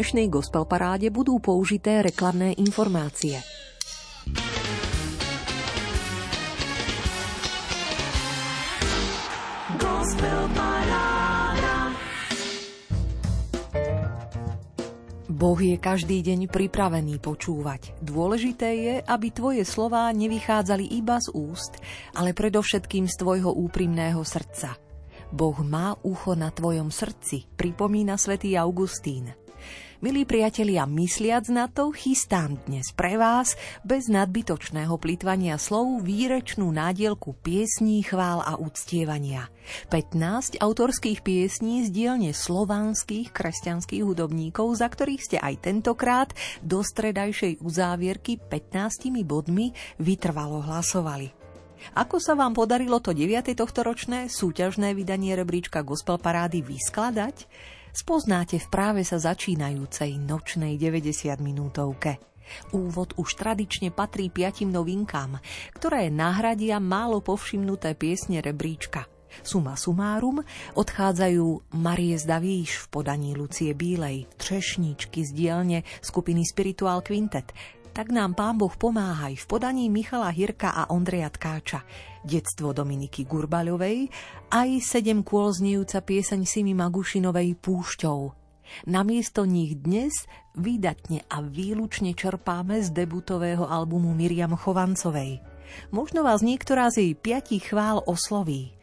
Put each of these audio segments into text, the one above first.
dnešnej gospel paráde budú použité reklamné informácie. Boh je každý deň pripravený počúvať. Dôležité je, aby tvoje slová nevychádzali iba z úst, ale predovšetkým z tvojho úprimného srdca. Boh má ucho na tvojom srdci, pripomína svätý Augustín. Milí priatelia, mysliac na to, chystám dnes pre vás bez nadbytočného plitvania slov výrečnú nádielku piesní, chvál a uctievania. 15 autorských piesní z dielne slovanských kresťanských hudobníkov, za ktorých ste aj tentokrát do stredajšej uzávierky 15 bodmi vytrvalo hlasovali. Ako sa vám podarilo to 9. tohtoročné súťažné vydanie rebríčka Gospel Parády vyskladať? Spoznáte v práve sa začínajúcej nočnej 90 minútovke. Úvod už tradične patrí piatim novinkám, ktoré nahradia málo povšimnuté piesne rebríčka. Suma sumárum odchádzajú Marie Zdavíš v podaní Lucie Bílej, Třešničky z dielne skupiny Spiritual Quintet, tak nám pán Boh pomáhaj v podaní Michala Hirka a Ondreja Tkáča detstvo Dominiky Gurbaľovej, aj sedem kôl znejúca pieseň Simi Magušinovej Púšťou. Namiesto nich dnes výdatne a výlučne čerpáme z debutového albumu Miriam Chovancovej. Možno vás niektorá z jej piatich chvál osloví.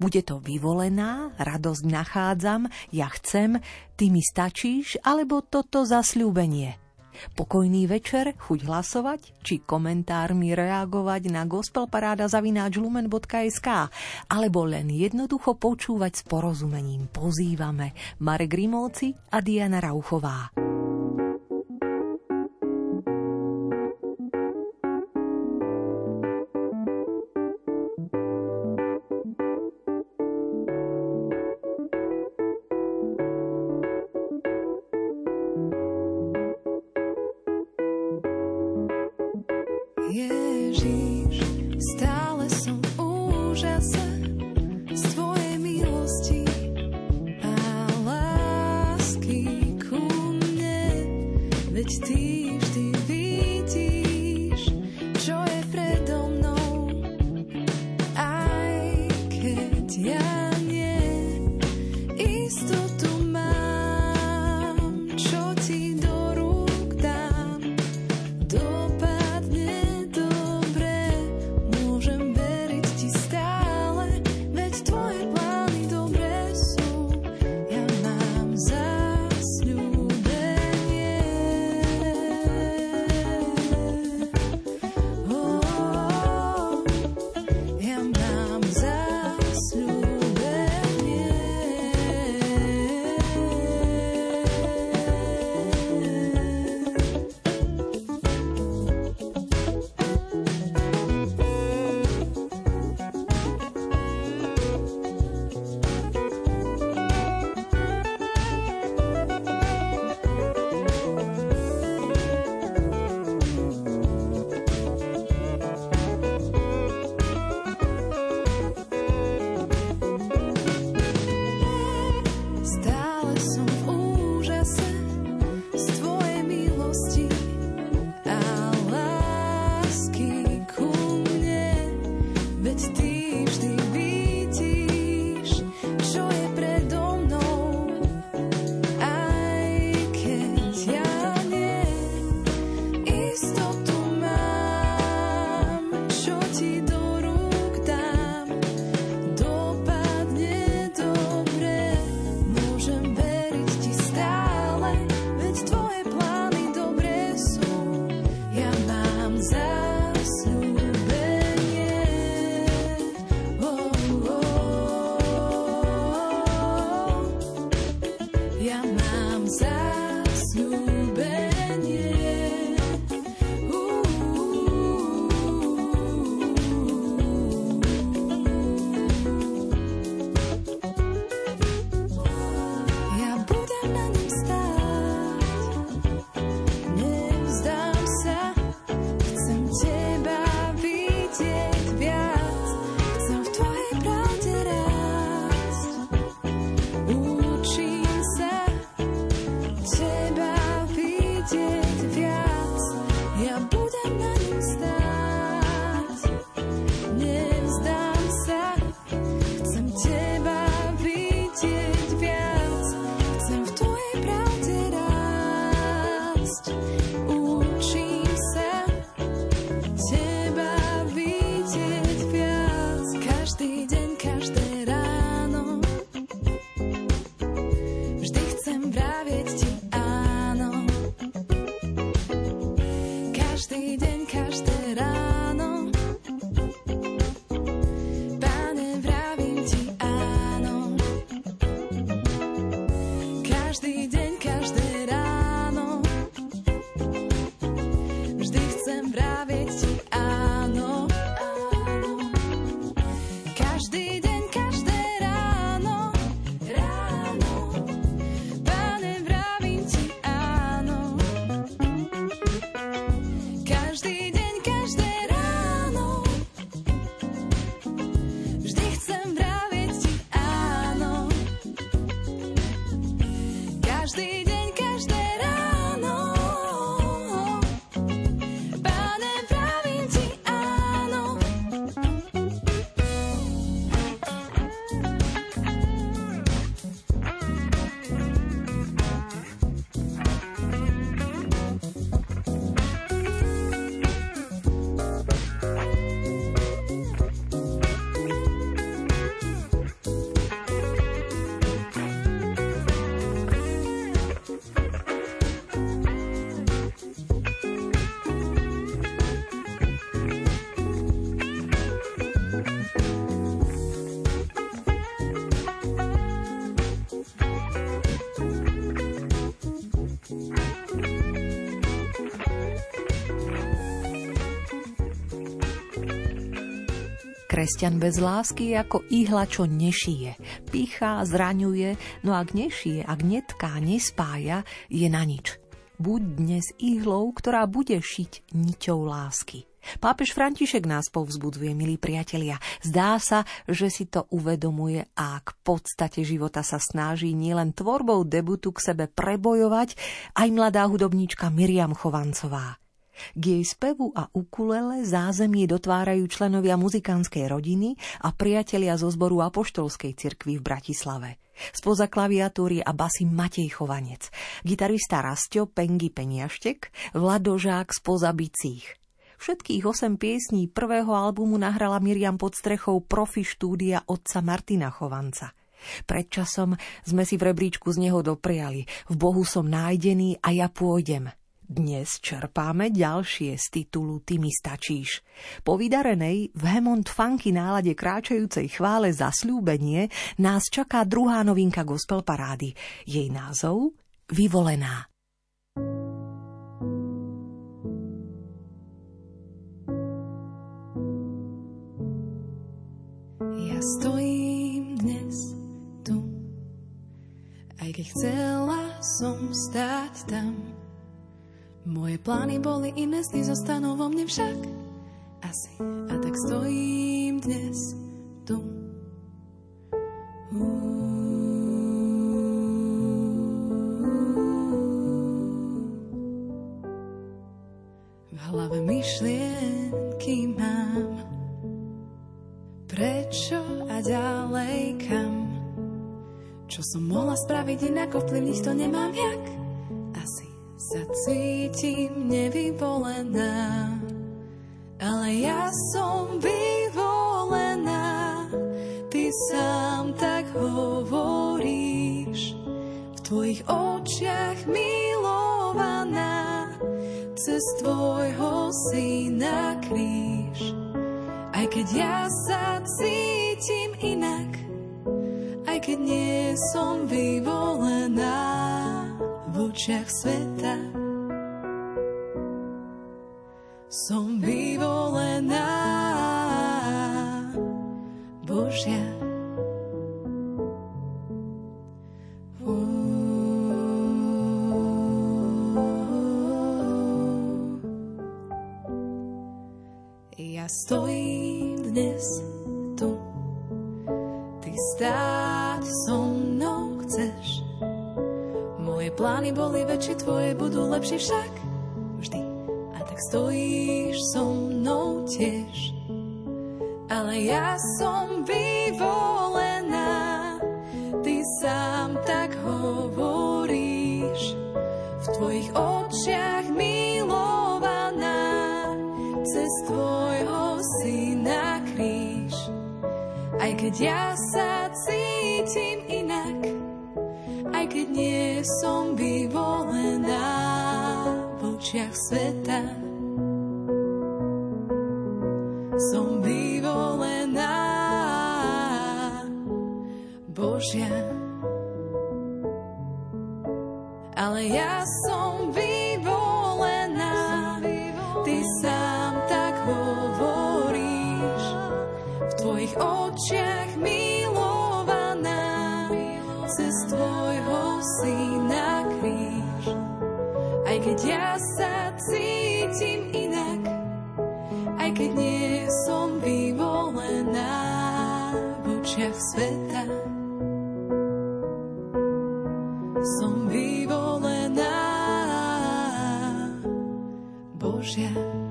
Bude to vyvolená, radosť nachádzam, ja chcem, ty mi stačíš, alebo toto zasľúbenie – Pokojný večer, chuť hlasovať či komentármi reagovať na gospelparáda.lumen.sk alebo len jednoducho počúvať s porozumením pozývame Marek Grimovci a Diana Rauchová. Kresťan bez lásky je ako ihla, čo nešije. Pichá, zraňuje, no ak nešije, ak netká, nespája, je na nič. Buď dnes ihlou, ktorá bude šiť niťou lásky. Pápež František nás povzbudzuje, milí priatelia. Zdá sa, že si to uvedomuje a k podstate života sa snaží nielen tvorbou debutu k sebe prebojovať aj mladá hudobníčka Miriam Chovancová. K jej spevu a ukulele zázemie dotvárajú členovia muzikánskej rodiny a priatelia zo zboru Apoštolskej cirkvi v Bratislave. Spoza klaviatúry a basy Matej Chovanec, gitarista Rastio Pengy Peniaštek, Vladožák spoza bicích. Všetkých osem piesní prvého albumu nahrala Miriam pod strechou profi štúdia otca Martina Chovanca. Pred časom sme si v rebríčku z neho dopriali. V Bohu som nájdený a ja pôjdem. Dnes čerpáme ďalšie z titulu Ty mi stačíš. Po vydarenej v Hemond Funky nálade kráčajúcej chvále za slúbenie nás čaká druhá novinka gospel parády. Jej názov Vyvolená. Ja stojím dnes tu, aj keď chcela som stáť tam, moje plány boli iné, sny zostanú vo mne však asi. A tak stojím dnes tu. V hlave myšlienky mám Prečo a ďalej kam Čo som mohla spraviť inak, ovplyvniť to nemám jak sa cítim nevyvolená, ale ja som vyvolená. Ty sám tak hovoríš, v tvojich očiach milovaná, cez tvojho syna kríž. Aj keď ja sa cítim inak, aj keď nie som vyvolená v očiach sveta. Som vyvolená. Božia. Ja stojím dnes tu, ty stáť so mnou chceš. Moje plány boli väčšie, tvoje budú lepšie však tak stojíš so mnou tiež. Ale ja som vyvolená, ty sám tak hovoríš. V tvojich očiach milovaná, cez tvojho syna kríž. Aj keď ja sa cítim inak, aj keď nie som vyvolená očiach sveta. Som vyvolená Božia. Ale ja som vyvolená, ty sám tak hovoríš v tvojich očiach keď ja sa cítim inak, aj keď nie som vyvolená v očiach sveta. Som vyvolená Božia.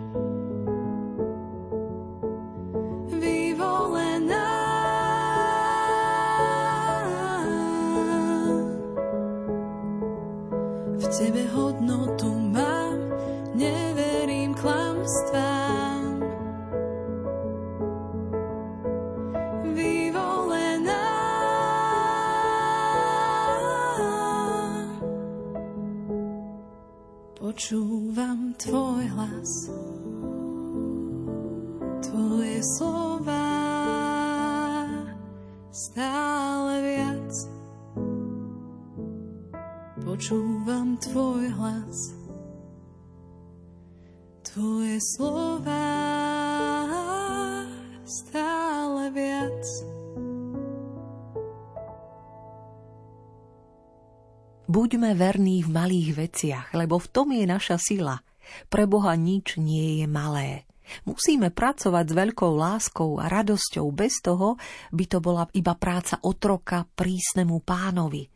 Buďme verní v malých veciach, lebo v tom je naša sila. Pre Boha nič nie je malé. Musíme pracovať s veľkou láskou a radosťou, bez toho by to bola iba práca otroka prísnemu pánovi.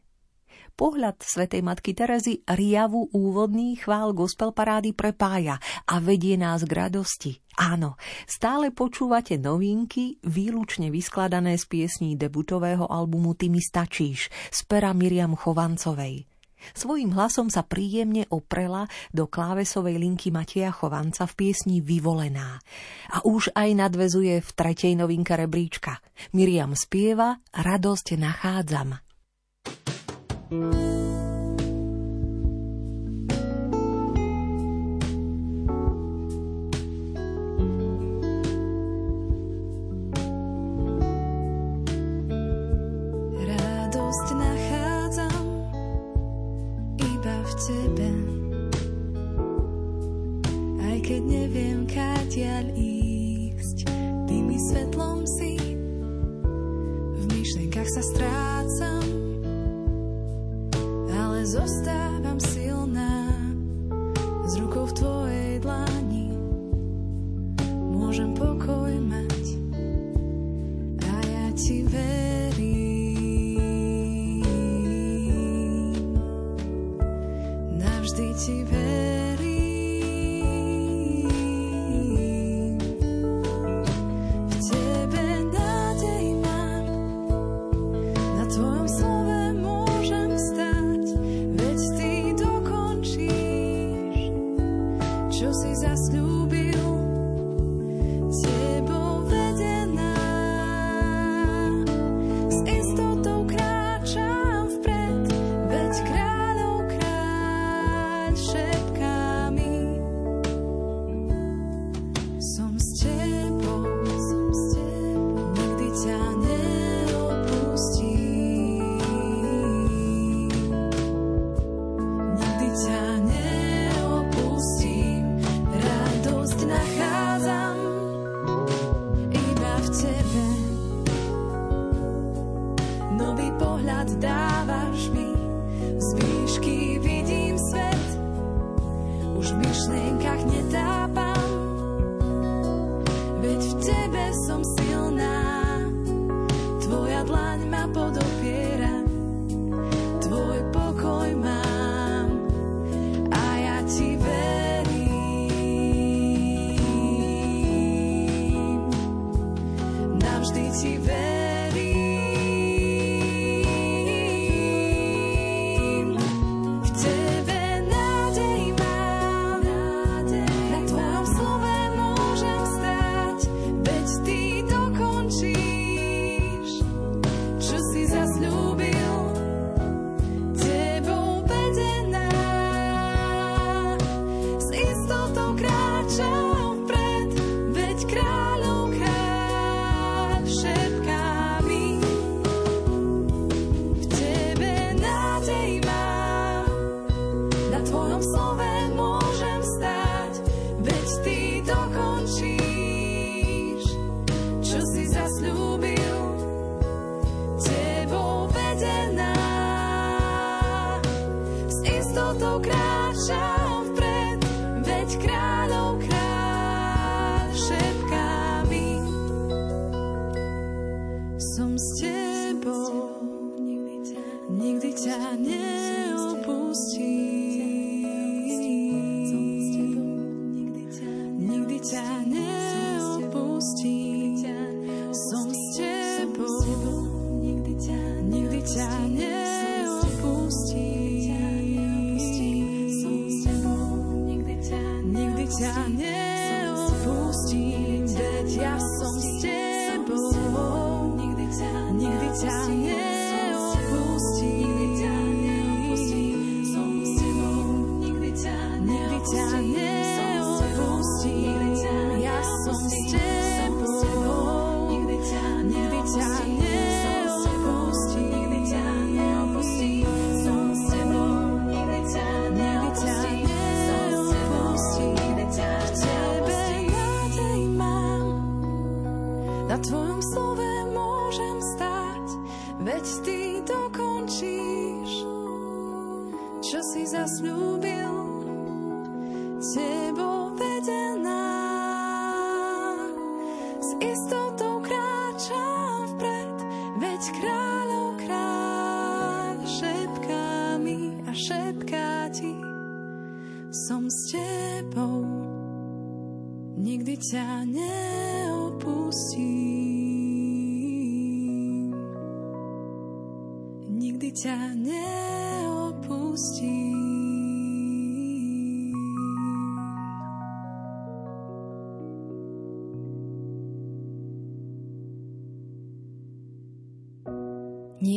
Pohľad svätej Matky Terezy riavu úvodný chvál gospel parády prepája a vedie nás k radosti. Áno, stále počúvate novinky, výlučne vyskladané z piesní debutového albumu Ty mi stačíš, z pera Miriam Chovancovej. Svojím hlasom sa príjemne oprela do klávesovej linky Mateja Chovanca v piesni Vyvolená. A už aj nadvezuje v tretej novinke rebríčka. Miriam spieva Radosť nachádzam. thank you odtiaľ ísť, ty mi svetlom si. V myšlienkach sa strácam, ale zostávam silná s rukou v tvojej dlani. Môžem povedať,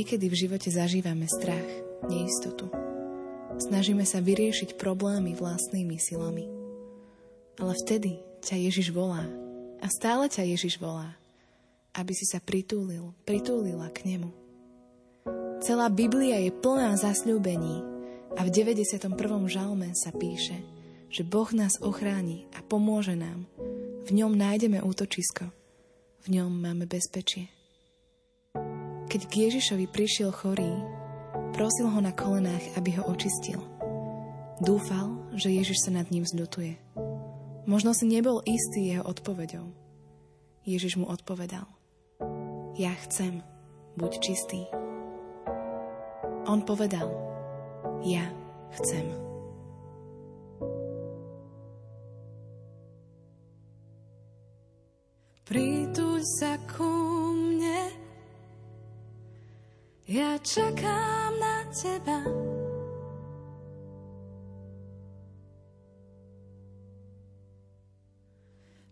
Niekedy v živote zažívame strach, neistotu. Snažíme sa vyriešiť problémy vlastnými silami. Ale vtedy ťa Ježiš volá a stále ťa Ježiš volá, aby si sa pritúlil, pritúlila k nemu. Celá Biblia je plná zasľúbení a v 91. žalme sa píše, že Boh nás ochráni a pomôže nám. V ňom nájdeme útočisko. V ňom máme bezpečie. Keď k Ježišovi prišiel chorý, prosil ho na kolenách, aby ho očistil. Dúfal, že Ježiš sa nad ním zľutuje. Možno si nebol istý jeho odpovedou. Ježiš mu odpovedal. Ja chcem, buď čistý. On povedal. Ja chcem. Prítuď sa ku ja čakám na teba.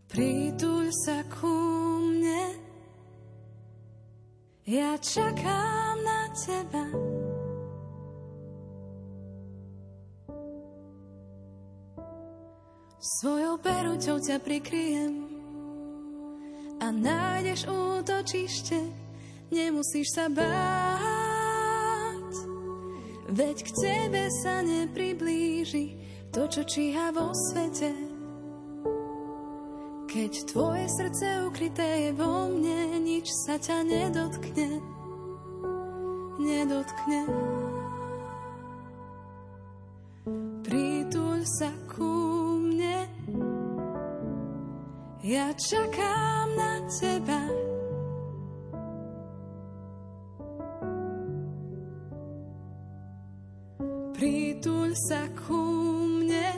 Prítuľ sa ku mne. Ja čakám na teba. Svojou peruťou ťa prikryjem a nájdeš útočište, nemusíš sa báť. Veď k tebe sa nepriblíži to, čo číha vo svete. Keď tvoje srdce ukryté je vo mne, nič sa ťa nedotkne. Nedotkne. Prituľ sa ku mne, ja čakám na teba. Sa ku mne,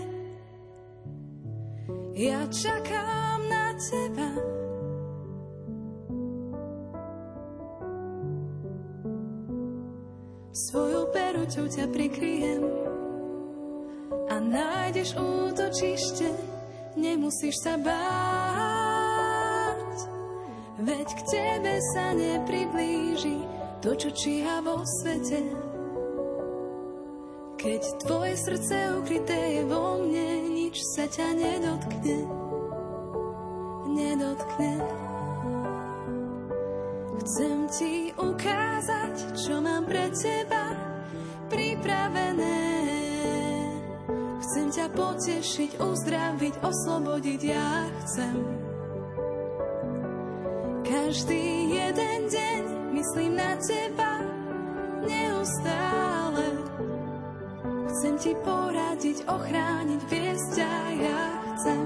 ja čakám na teba. Svojou peruťou ťa prikryjem a nájdeš útočište, nemusíš sa báť. Veď k tebe sa nepriblíži to, čo číha vo svete. Keď tvoje srdce ukryté je vo mne, nič sa ťa nedotkne, nedotkne. Chcem ti ukázať, čo mám pre teba pripravené. Chcem ťa potešiť, uzdraviť, oslobodiť, ja chcem. Každý jeden deň myslím na teba ti poradiť, ochrániť, viesť a ja chcem.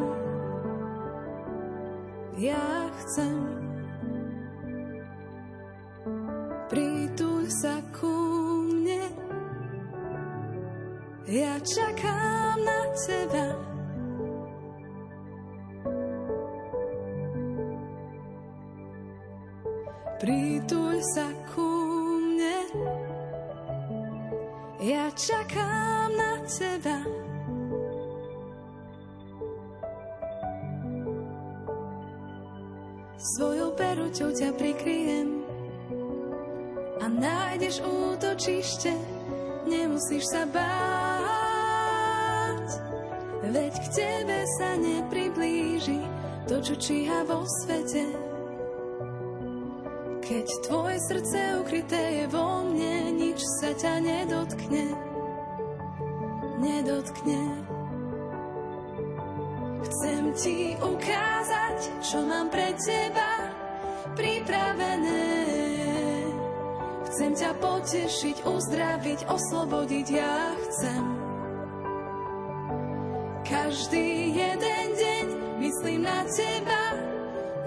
Ja chcem. Prítuľ sa ku mne. Ja čakám na teba. Prítuľ sa ku mne. Ja čakám na teba. Svojou peruťou ťa prikryjem a nájdeš útočište, nemusíš sa báť. Veď k tebe sa nepriblíži to, čo číha vo svete. Keď tvoje srdce ukryté je vo mne, nič sa ťa nedotkne, nedotkne. Chcem ti ukázať, čo mám pre teba pripravené. Chcem ťa potešiť, uzdraviť, oslobodiť, ja chcem. Každý jeden deň myslím na teba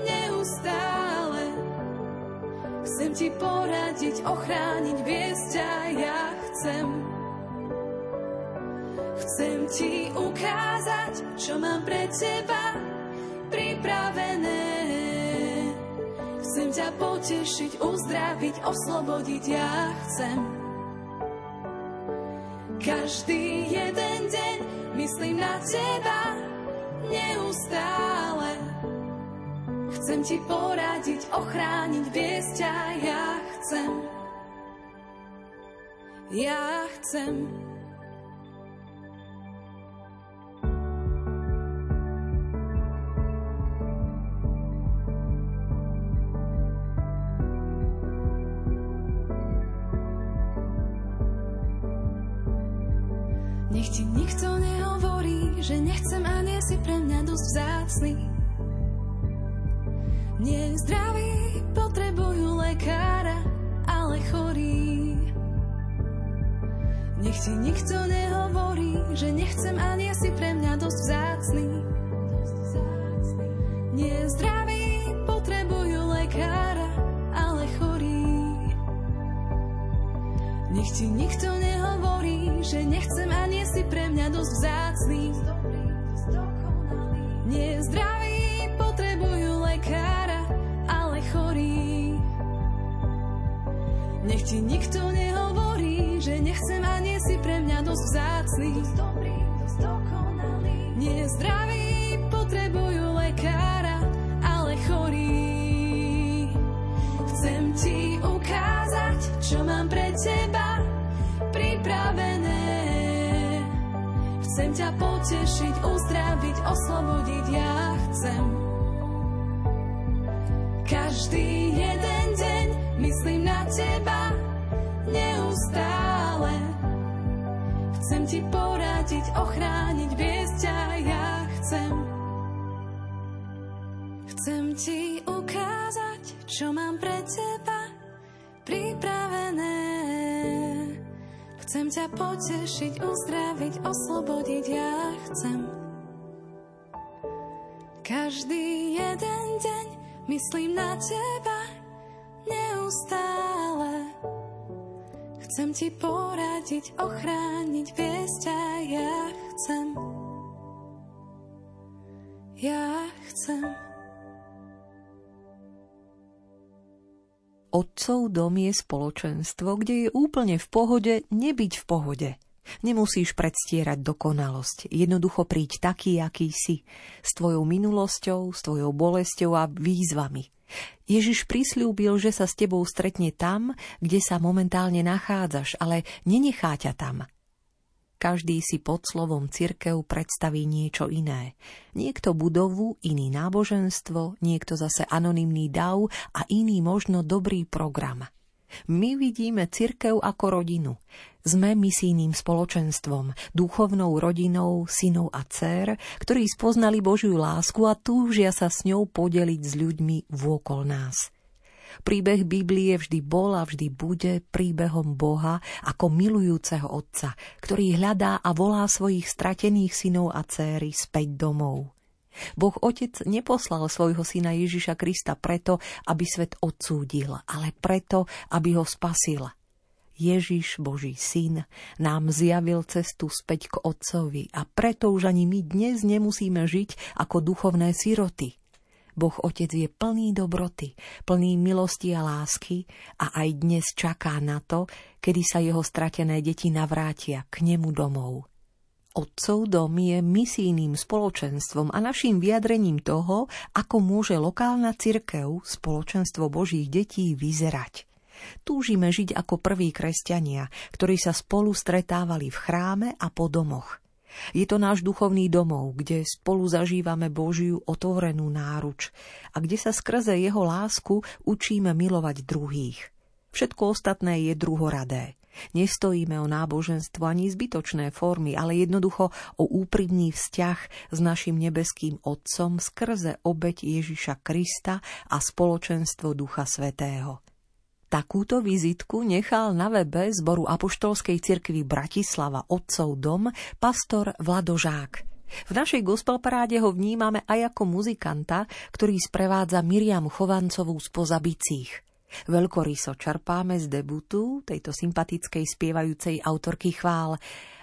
neustále. Chcem ti poradiť, ochrániť, viesť a ja chcem. Chcem ti ukázať, čo mám pre teba pripravené. Chcem ťa potešiť, uzdraviť, oslobodiť, ja chcem. Každý jeden deň myslím na teba neustále. Chcem ti poradiť, ochrániť, viesť a ja chcem. Ja chcem. Si pre mňa dosť vzácný. Nie zdraví potrebujú lekára, ale chorí. Nech ti nikto nehovorí, že nechcem a nie si pre mňa dosť vzácný. Nie zdraví potrebujú lekára, ale chorí. Nech ti nikto nehovorí, že nechcem a nie si pre mňa dosť vzácný. Nie zdraví potrebujú lekára, ale chorí. Nech ti nikto nehovorí, že nechcem a nie si pre mňa dosť vzácný. Nie zdraví potrebujú lekára, ale chorí. Chcem ti ukázať, čo mám pre teba pripravené. Chcem ťa potešiť, uzdraviť, oslobodiť, ja chcem. Každý jeden deň myslím na teba neustále. Chcem ti poradiť, ochrániť, viesť a ja chcem. Chcem ti ukázať, čo mám pre teba pripravené. Chcem ťa potešiť, uzdraviť, oslobodiť, ja chcem. Každý jeden deň myslím na teba neustále. Chcem ti poradiť, ochrániť, viesť a ja chcem. Ja chcem. Otcov dom je spoločenstvo, kde je úplne v pohode nebyť v pohode. Nemusíš predstierať dokonalosť, jednoducho príď taký, aký si, s tvojou minulosťou, s tvojou bolesťou a výzvami. Ježiš prislúbil, že sa s tebou stretne tam, kde sa momentálne nachádzaš, ale nenechá ťa tam. Každý si pod slovom cirkev predstaví niečo iné. Niekto budovu, iný náboženstvo, niekto zase anonymný dav a iný možno dobrý program. My vidíme cirkev ako rodinu. Sme misijným spoločenstvom, duchovnou rodinou synov a dcer, ktorí spoznali Božiu lásku a túžia sa s ňou podeliť s ľuďmi vôkol nás – Príbeh Biblie vždy bol a vždy bude príbehom Boha ako milujúceho otca, ktorý hľadá a volá svojich stratených synov a céry späť domov. Boh Otec neposlal svojho syna Ježiša Krista preto, aby svet odsúdil, ale preto, aby ho spasil. Ježiš, Boží syn, nám zjavil cestu späť k Otcovi a preto už ani my dnes nemusíme žiť ako duchovné siroty. Boh Otec je plný dobroty, plný milosti a lásky a aj dnes čaká na to, kedy sa jeho stratené deti navrátia k nemu domov. Otcov dom je misijným spoločenstvom a našim vyjadrením toho, ako môže lokálna cirkev, spoločenstvo Božích detí, vyzerať. Túžime žiť ako prví kresťania, ktorí sa spolu stretávali v chráme a po domoch – je to náš duchovný domov, kde spolu zažívame Božiu otvorenú náruč a kde sa skrze jeho lásku učíme milovať druhých. Všetko ostatné je druhoradé. Nestojíme o náboženstvo ani zbytočné formy, ale jednoducho o úprimný vzťah s našim nebeským Otcom skrze obeď Ježiša Krista a spoločenstvo Ducha Svetého. Takúto vizitku nechal na webe zboru Apoštolskej cirkvi Bratislava Otcov dom pastor Vladožák. V našej gospel paráde ho vnímame aj ako muzikanta, ktorý sprevádza Miriam Chovancovú z Pozabicích. Veľkoryso čerpáme z debutu tejto sympatickej spievajúcej autorky chvál.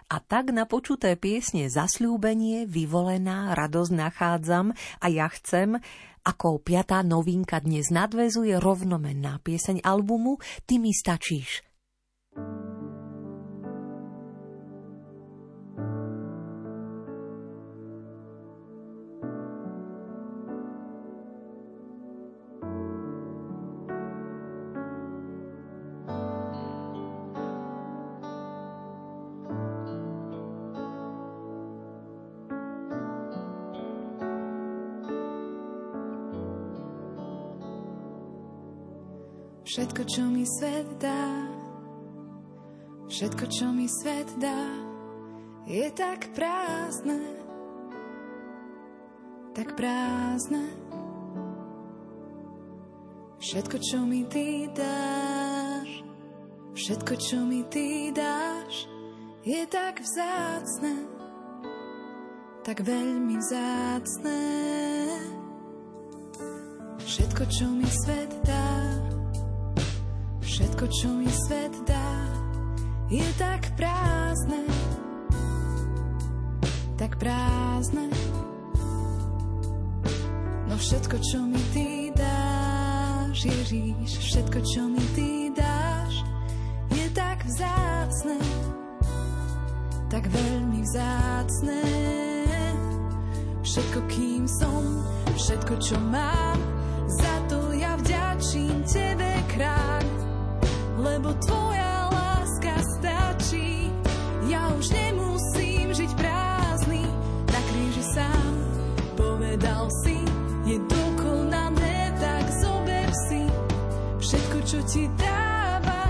A tak na počuté piesne Zasľúbenie, Vyvolená, Radosť nachádzam a ja chcem, ako piatá novinka dnes nadvezuje rovnomenná pieseň albumu Ty mi stačíš. thank you Všetko, čo mi svet dá, všetko, čo mi svet dá, je tak prázdne, tak prázdne. Všetko, čo mi ty dáš, všetko, čo mi ty dáš, je tak vzácne, tak veľmi vzácne. Všetko, čo mi svet dá, Všetko, čo mi svet dá, je tak prázdne, tak prázdne. No všetko, čo mi ty dáš, Ježíš, všetko, čo mi ty dáš, je tak vzácne, tak veľmi vzácne. Všetko, kým som, všetko, čo mám, lebo tvoja láska stačí. Ja už nemusím žiť prázdny, na kríži sám povedal si, je dokonané, tak zober si čo ti dáva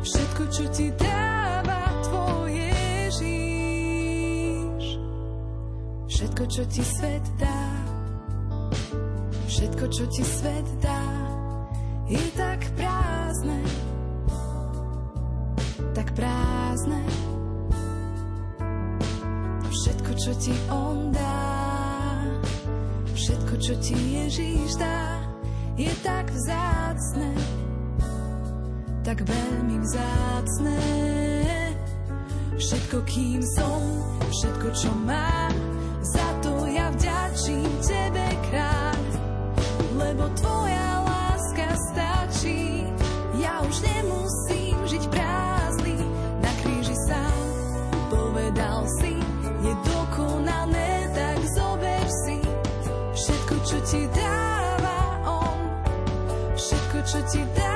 všetko, čo ti dáva tvoj Ježíš. Všetko, čo ti svet dá, všetko, čo ti svet dá, je tak prázdne, tak prázdne. Všetko, čo ti on dá, všetko, čo ti Ježíš tak vzácne, tak veľmi vzácne. Všetko, kým som, všetko, čo mám, za to ja vďačím Tebe, kráľ, lebo Tvoja ti dáva on, všetko, čo ti dáva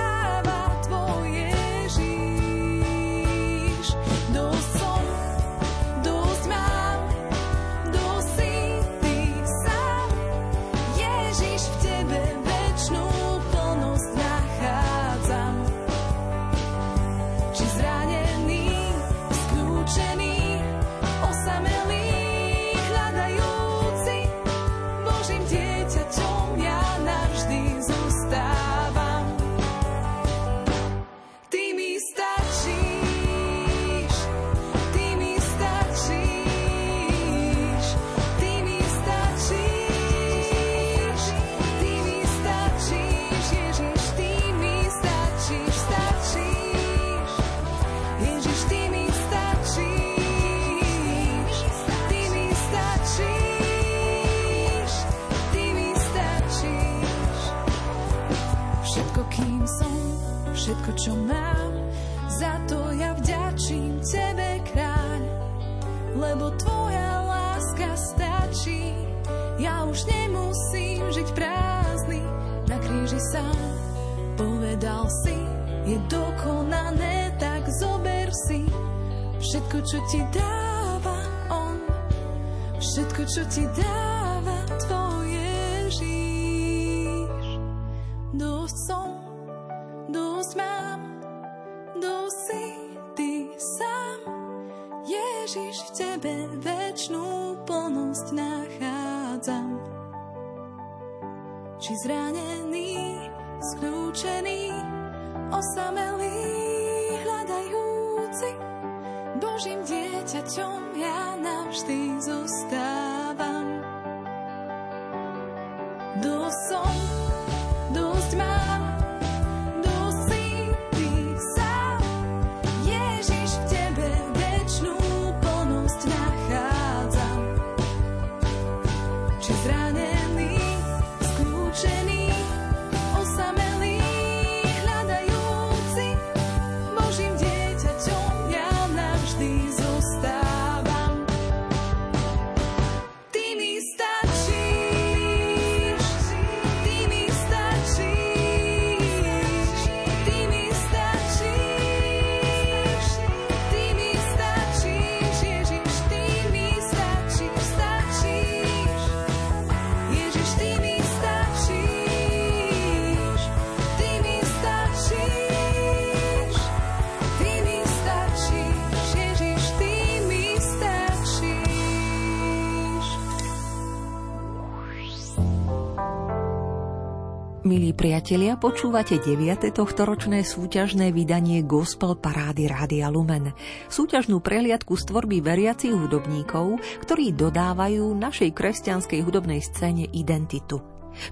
priatelia, počúvate 9. tohtoročné súťažné vydanie Gospel Parády Rádia Lumen. Súťažnú preliadku z tvorby veriacich hudobníkov, ktorí dodávajú našej kresťanskej hudobnej scéne identitu.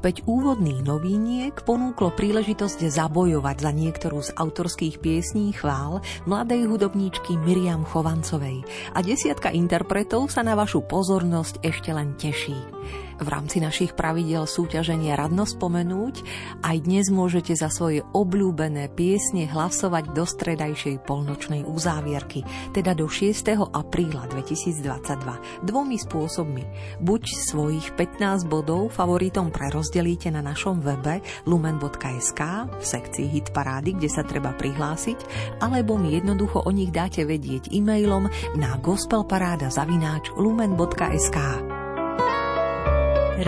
Veď úvodných noviniek ponúklo príležitosť zabojovať za niektorú z autorských piesní chvál mladej hudobníčky Miriam Chovancovej a desiatka interpretov sa na vašu pozornosť ešte len teší v rámci našich pravidel súťaženia radno spomenúť, aj dnes môžete za svoje obľúbené piesne hlasovať do stredajšej polnočnej uzávierky, teda do 6. apríla 2022. Dvomi spôsobmi. Buď svojich 15 bodov favoritom prerozdelíte na našom webe lumen.sk v sekcii Hit Parády, kde sa treba prihlásiť, alebo mi jednoducho o nich dáte vedieť e-mailom na gospelparáda zavináč lumen.sk. Keď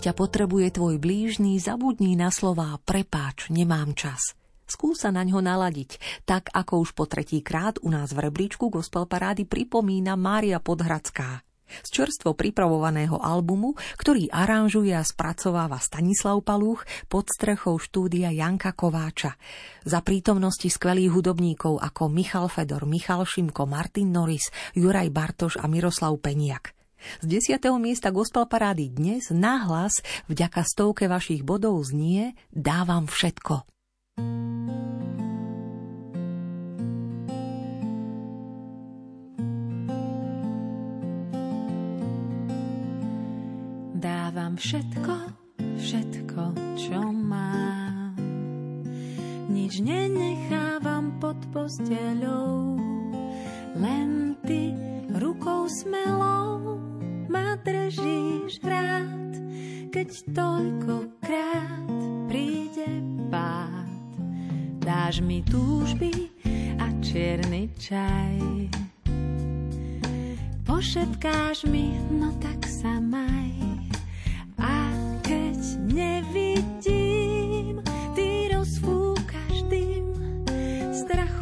ťa potrebuje tvoj blížny, zabudni na slová prepáč, nemám čas. Skúsa na ňo naladiť, tak ako už po tretí krát u nás v rebríčku Gospel Parády pripomína Mária Podhradská z čerstvo pripravovaného albumu, ktorý aranžuje a spracováva Stanislav Palúch pod strechou štúdia Janka Kováča. Za prítomnosti skvelých hudobníkov ako Michal Fedor, Michal Šimko, Martin Norris, Juraj Bartoš a Miroslav Peniak. Z 10. miesta gospel parády dnes náhlas vďaka stovke vašich bodov znie Dávam všetko. thank you Dávam všetko, všetko, čo mám. Nič nenechávam pod posteľou, len ty rukou smelou ma držíš rád, keď toľkokrát príde pád. Dáš mi túžby a čierny čaj. Pošetkáš mi, no tak sa maj. Nevidím, ty rozfúkaš dym strachov,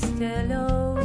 pod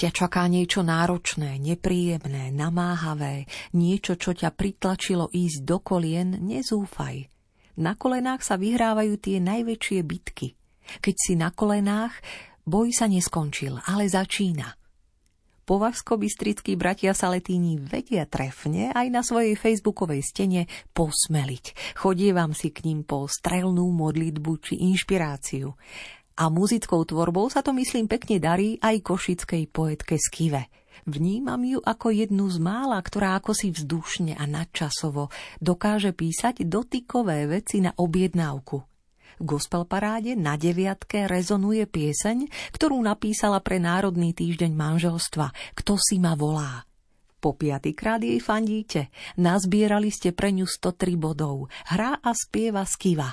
ťa čaká niečo náročné, nepríjemné, namáhavé, niečo, čo ťa pritlačilo ísť do kolien, nezúfaj. Na kolenách sa vyhrávajú tie najväčšie bitky. Keď si na kolenách, boj sa neskončil, ale začína. Považsko-bystrickí bratia Saletíni vedia trefne aj na svojej facebookovej stene posmeliť. Chodievam si k ním po strelnú modlitbu či inšpiráciu a muzickou tvorbou sa to myslím pekne darí aj košickej poetke Skive. Vnímam ju ako jednu z mála, ktorá ako si vzdušne a nadčasovo dokáže písať dotykové veci na objednávku. V gospel paráde na deviatke rezonuje pieseň, ktorú napísala pre Národný týždeň manželstva Kto si ma volá. Po piatýkrát jej fandíte. Nazbierali ste pre ňu 103 bodov. Hrá a spieva Skiva.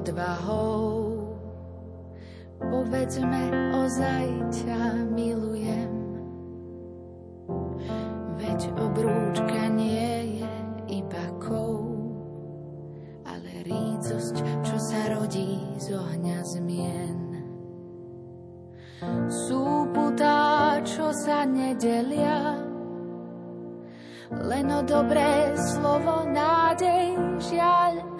Odvahou. Povedzme, ozaj ťa milujem. Veď obrúčka nie je iba kou, ale rícosť, čo sa rodí z ohňa zmien. Sú putá, čo sa nedelia, len o dobré slovo, nádej, žiaľ.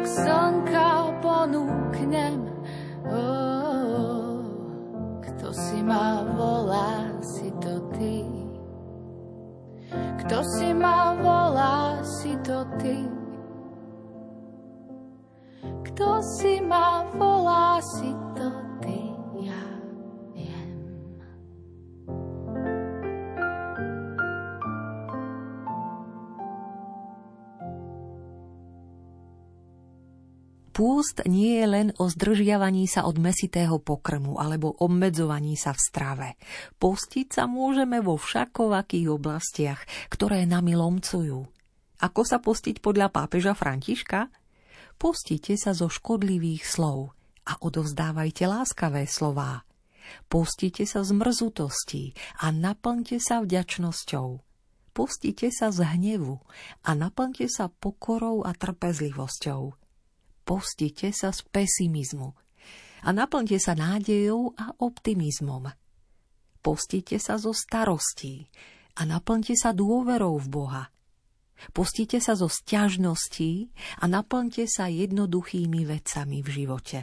Kúsok slnka ponúknem. Oh, kto si ma volá, si to ty. Kto si ma volá, si to ty. kto si ma volá, si to ty, Púst nie je len o zdržiavaní sa od mesitého pokrmu alebo obmedzovaní sa v strave. Postiť sa môžeme vo všakovakých oblastiach, ktoré nami lomcujú. Ako sa postiť podľa pápeža Františka? Postite sa zo škodlivých slov a odovzdávajte láskavé slová. Postite sa z mrzutostí a naplňte sa vďačnosťou. Postite sa z hnevu a naplňte sa pokorou a trpezlivosťou. Postite sa z pesimizmu a naplňte sa nádejou a optimizmom. Postite sa zo starostí a naplňte sa dôverou v Boha – Pustite sa zo stiažností a naplňte sa jednoduchými vecami v živote.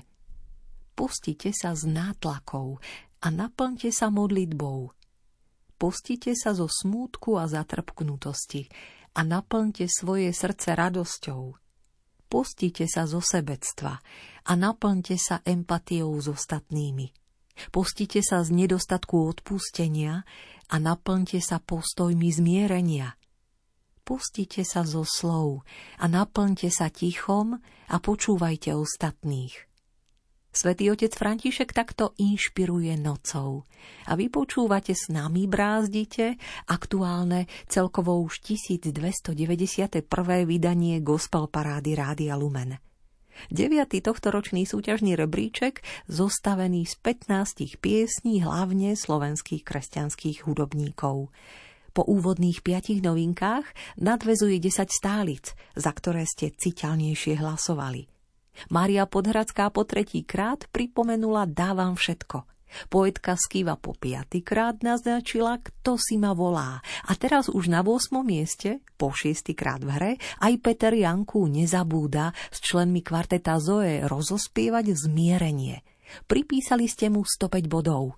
Pustite sa z nátlakov a naplňte sa modlitbou. Pustite sa zo smútku a zatrpknutosti a naplňte svoje srdce radosťou. Pustite sa zo sebectva a naplňte sa empatiou s ostatnými. Pustite sa z nedostatku odpustenia a naplňte sa postojmi zmierenia – Pustite sa zo slov a naplňte sa tichom a počúvajte ostatných. Svetý otec František takto inšpiruje nocou a vy počúvate s nami brázdite aktuálne celkovo už 1291. vydanie Gospel Parády Rádia Lumen. 9. tohtoročný súťažný rebríček zostavený z 15 piesní hlavne slovenských kresťanských hudobníkov. Po úvodných piatich novinkách nadvezuje 10 stálic, za ktoré ste citeľnejšie hlasovali. Mária Podhradská po tretí krát pripomenula Dávam všetko. Poetka Skiva po piatýkrát naznačila, kto si ma volá. A teraz už na 8. mieste, po šiestýkrát v hre, aj Peter Janku nezabúda s členmi kvarteta Zoe rozospievať zmierenie. Pripísali ste mu 105 bodov.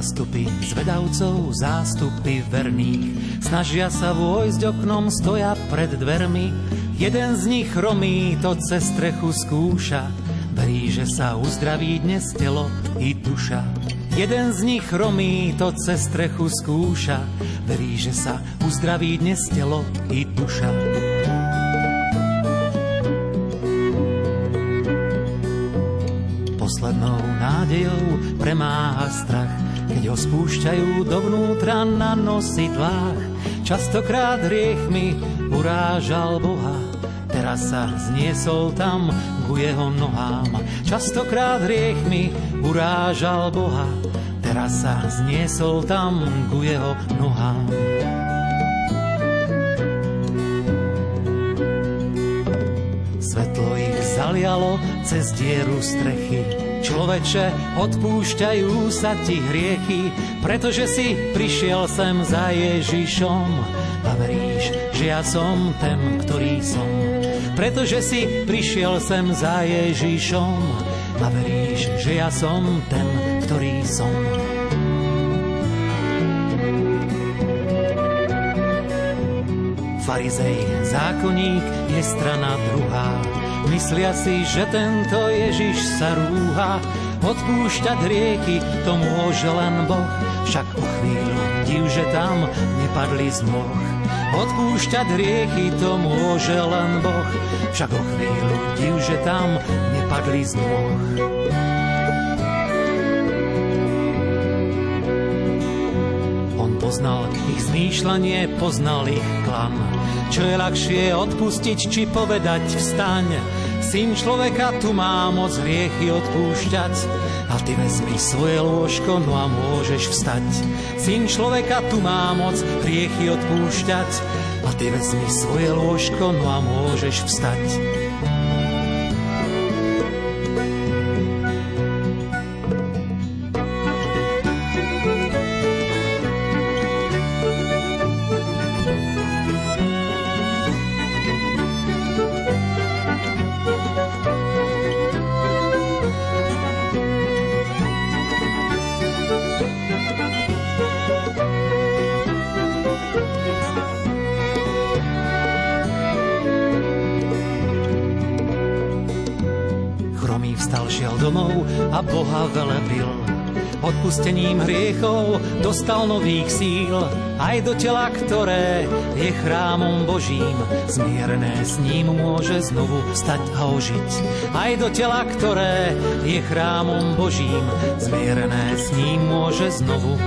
Zástupy zvedavcov, zástupy verných, snažia sa vojsť oknom, stoja pred dvermi. Jeden z nich romí to cez strechu skúša, verí, že sa uzdraví dnes telo i duša. Jeden z nich romí to cez strechu skúša, verí, že sa uzdraví dnes telo i duša. Poslednou nádejou premáha strach, keď ho spúšťajú dovnútra na nosidlách. Častokrát hriechmi urážal Boha, teraz sa zniesol tam ku jeho nohám. Častokrát hriechmi urážal Boha, teraz sa zniesol tam ku jeho nohám. Svetlo ich zalialo cez dieru strechy, Človeče, odpúšťajú sa ti hriechy, pretože si prišiel sem za Ježišom a veríš, že ja som ten, ktorý som. Pretože si prišiel sem za Ježišom a veríš, že ja som ten, ktorý som. Farizej, zákonník je strana druhá Myslia si, že tento Ježiš sa rúha, odpúšťať rieky, to môže len Boh. Však o chvíľu div, že tam nepadli z moh. Odpúšťať rieky, to môže len Boh. Však o chvíľu div, že tam nepadli z moh. Poznal ich zmýšľanie, poznal ich klam čo je ľahšie odpustiť, či povedať vstaň. Syn človeka tu má moc hriechy odpúšťať, a ty vezmi svoje lôžko, no a môžeš vstať. Syn človeka tu má moc hriechy odpúšťať, a ty vezmi svoje lôžko, no a môžeš vstať. Odpustením hriechov dostal nových síl, aj do tela, ktoré je chrámom Božím. Zmierné s ním môže znovu stať a ožiť. Aj do tela, ktoré je chrámom Božím. Zmierné s ním môže znovu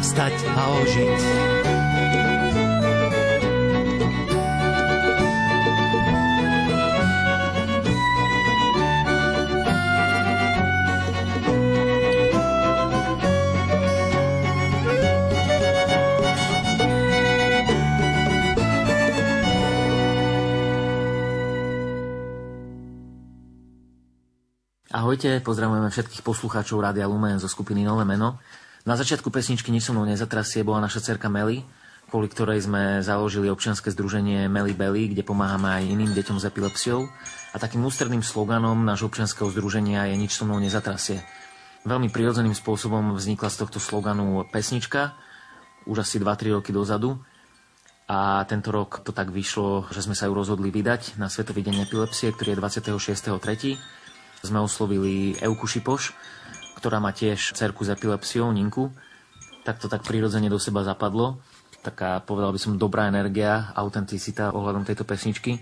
stať a ožiť. Ahojte, pozdravujeme všetkých poslucháčov Rádia Lumen zo skupiny Nové meno. Na začiatku pesničky Nič so mnou nezatrasie bola naša cerka Meli, kvôli ktorej sme založili občianske združenie Meli Belly, kde pomáhame aj iným deťom s epilepsiou. A takým ústredným sloganom nášho občianského združenia je Nič so mnou nezatrasie. Veľmi prirodzeným spôsobom vznikla z tohto sloganu pesnička, už asi 2-3 roky dozadu. A tento rok to tak vyšlo, že sme sa ju rozhodli vydať na Svetový deň epilepsie, ktorý je 26.3 sme oslovili Euku Šipoš, ktorá má tiež cerku s epilepsiou, Ninku. Tak to tak prirodzene do seba zapadlo. Taká, povedal by som, dobrá energia, autenticita ohľadom tejto pesničky.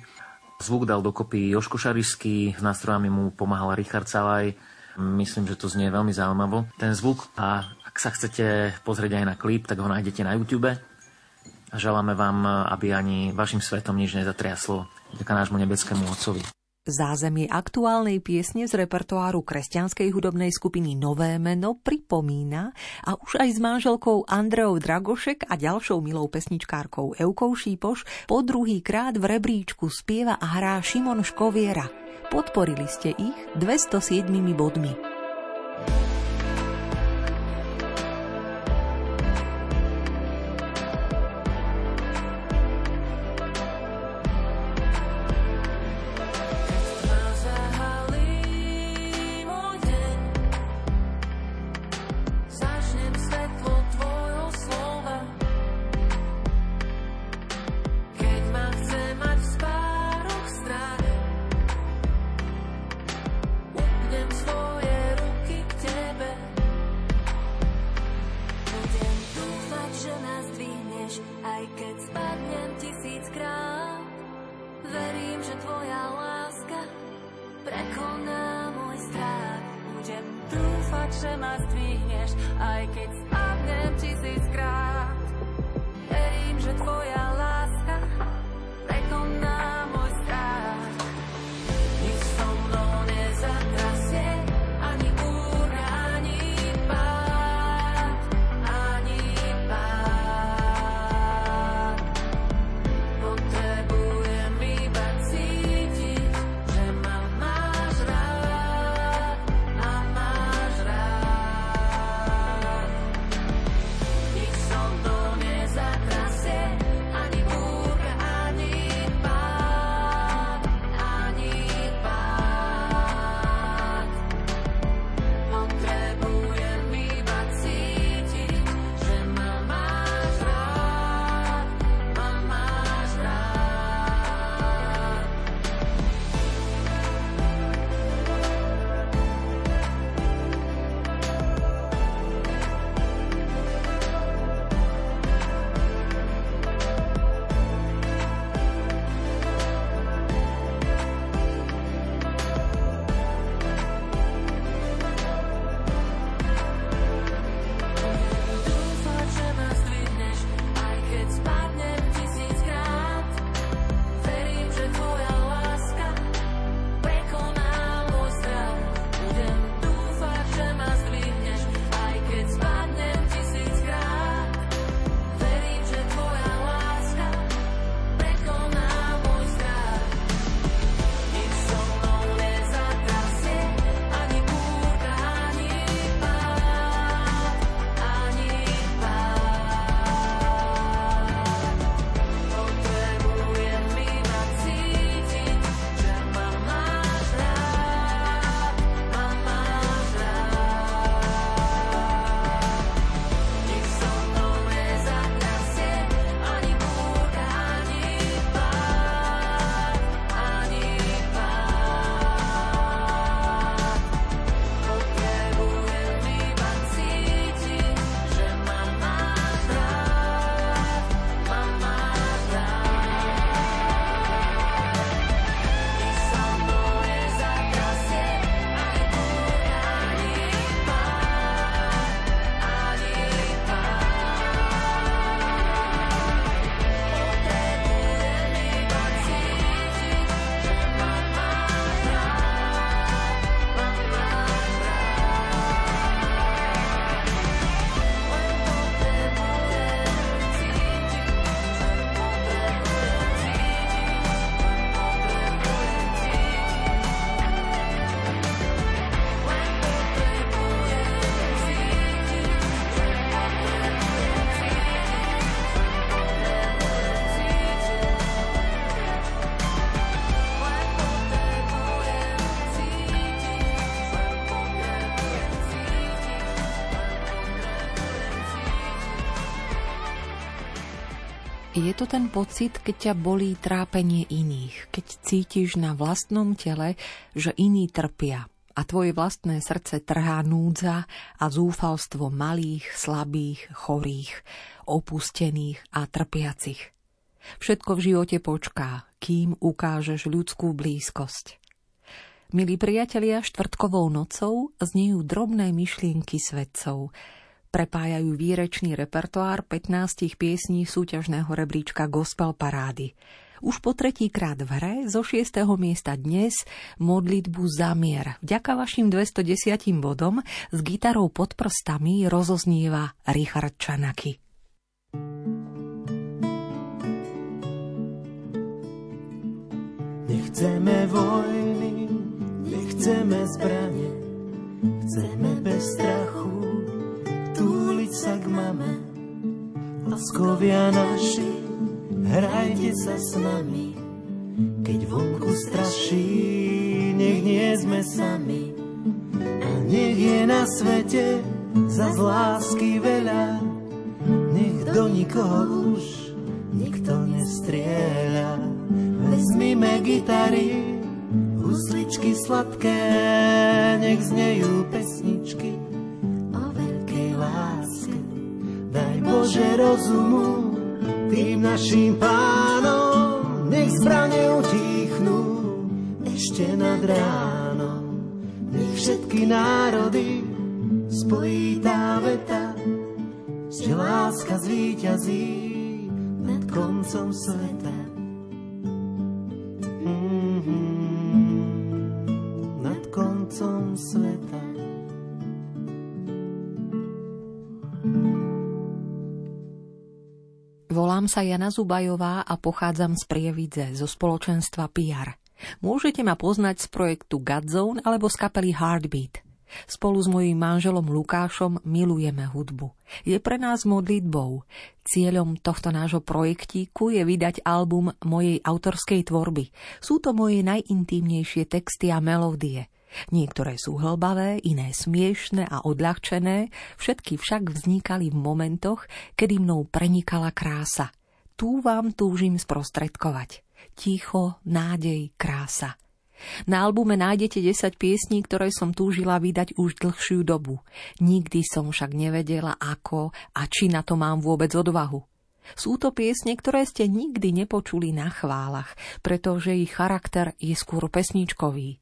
Zvuk dal dokopy Joško Šarišský, s nástrojami mu pomáhal Richard Salaj. Myslím, že to znie veľmi zaujímavo, ten zvuk. A ak sa chcete pozrieť aj na klip, tak ho nájdete na YouTube. A želáme vám, aby ani vašim svetom nič nezatriaslo. Ďaká nášmu nebeskému Otcovi. Zázemie aktuálnej piesne z repertoáru kresťanskej hudobnej skupiny Nové meno pripomína a už aj s manželkou Andreou Dragošek a ďalšou milou pesničkárkou Eukou Šípoš po druhý krát v rebríčku spieva a hrá Šimon Škoviera. Podporili ste ich 207 bodmi. Je to ten pocit, keď ťa bolí trápenie iných, keď cítiš na vlastnom tele, že iní trpia a tvoje vlastné srdce trhá núdza a zúfalstvo malých, slabých, chorých, opustených a trpiacich. Všetko v živote počká, kým ukážeš ľudskú blízkosť. Milí priatelia, štvrtkovou nocou znejú drobné myšlienky svedcov, prepájajú výrečný repertoár 15 piesní súťažného rebríčka Gospel Parády. Už po tretíkrát v hre zo 6. miesta dnes modlitbu Zamier. Vďaka vašim 210 bodom s gitarou pod prstami rozoznieva Richard Čanaky. Nechceme vojny, nechceme zbranie, chceme bez strachu túliť sa k mame. Laskovia naši, hrajte sa s nami, keď vonku straší, nech nie sme sami. A nech je na svete za lásky veľa, nech do nikoho už nikto nestrieľa. Vezmime gitary, husličky sladké, nech znejú pesničky Bože rozumu, tým našim pánom, nech zbrane utichnú ešte nad ránom. Nech všetky národy spojí tá veta, že láska zvíťazí nad koncom sveta. Mm-hmm, nad koncom sveta. Volám sa Jana Zubajová a pochádzam z Prievidze, zo spoločenstva PR. Môžete ma poznať z projektu Godzone alebo z kapely Heartbeat. Spolu s mojím manželom Lukášom milujeme hudbu. Je pre nás modlitbou. Cieľom tohto nášho projektíku je vydať album mojej autorskej tvorby. Sú to moje najintímnejšie texty a melódie – Niektoré sú hlbavé, iné smiešne a odľahčené, všetky však vznikali v momentoch, kedy mnou prenikala krása. Tu vám túžim sprostredkovať. Ticho, nádej, krása. Na albume nájdete 10 piesní, ktoré som túžila vydať už dlhšiu dobu. Nikdy som však nevedela, ako a či na to mám vôbec odvahu. Sú to piesne, ktoré ste nikdy nepočuli na chválach, pretože ich charakter je skôr pesničkový.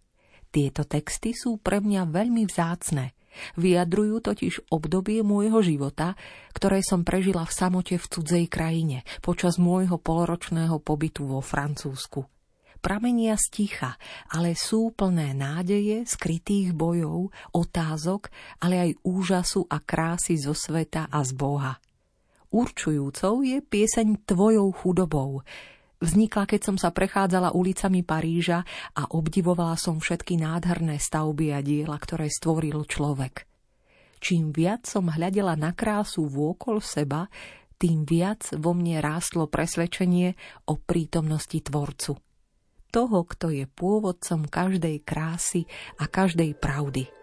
Tieto texty sú pre mňa veľmi vzácne. Vyjadrujú totiž obdobie môjho života, ktoré som prežila v samote v cudzej krajine počas môjho poloročného pobytu vo Francúzsku. Pramenia z ticha, ale sú plné nádeje, skrytých bojov, otázok, ale aj úžasu a krásy zo sveta a z Boha. Určujúcou je pieseň Tvojou chudobou, Vznikla, keď som sa prechádzala ulicami Paríža a obdivovala som všetky nádherné stavby a diela, ktoré stvoril človek. Čím viac som hľadela na krásu vôkol seba, tým viac vo mne rástlo presvedčenie o prítomnosti Tvorcu. Toho, kto je pôvodcom každej krásy a každej pravdy –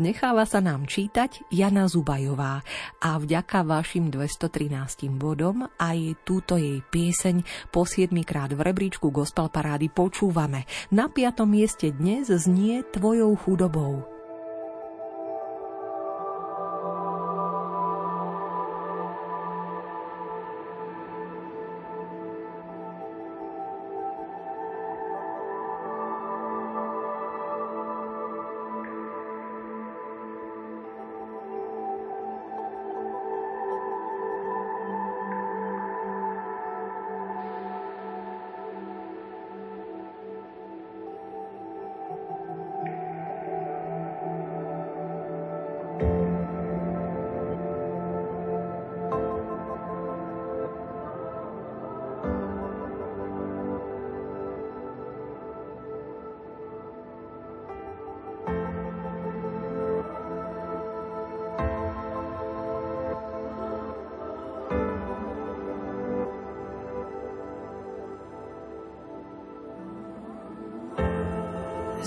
Necháva sa nám čítať Jana Zubajová a vďaka vašim 213 bodom aj túto jej pieseň po 7 krát v rebríčku Gospel Parády počúvame. Na piatom mieste dnes znie Tvojou chudobou.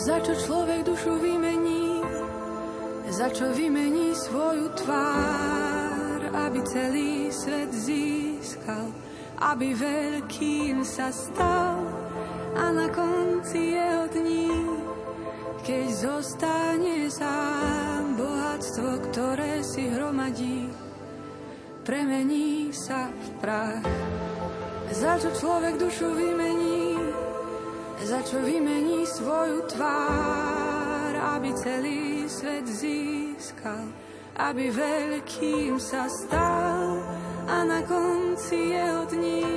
Za čo človek dušu vymení, za čo vymení svoju tvár, aby celý svet získal, aby veľkým sa stal. A na konci jeho dní, keď zostane sám bohatstvo, ktoré si hromadí, premení sa v prach. Za čo človek dušu vymení, za čo vymení svoju tvár, aby celý svet získal, aby veľkým sa stal a na konci jeho dní,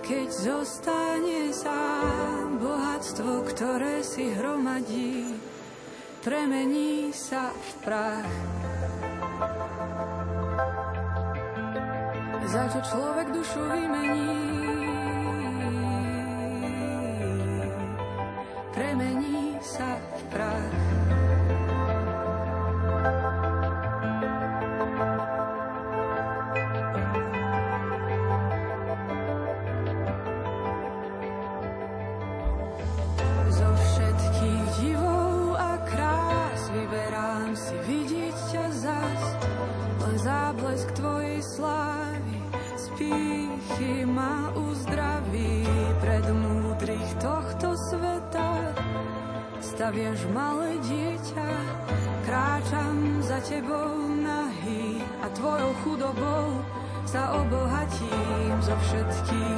keď zostane sám bohatstvo, ktoré si hromadí, premení sa v prach. Za čo človek dušu vymení, premení sa v prach. Staviaš malé dieťa, kráčam za tebou nahý a tvojou chudobou sa obohatím zo všetkých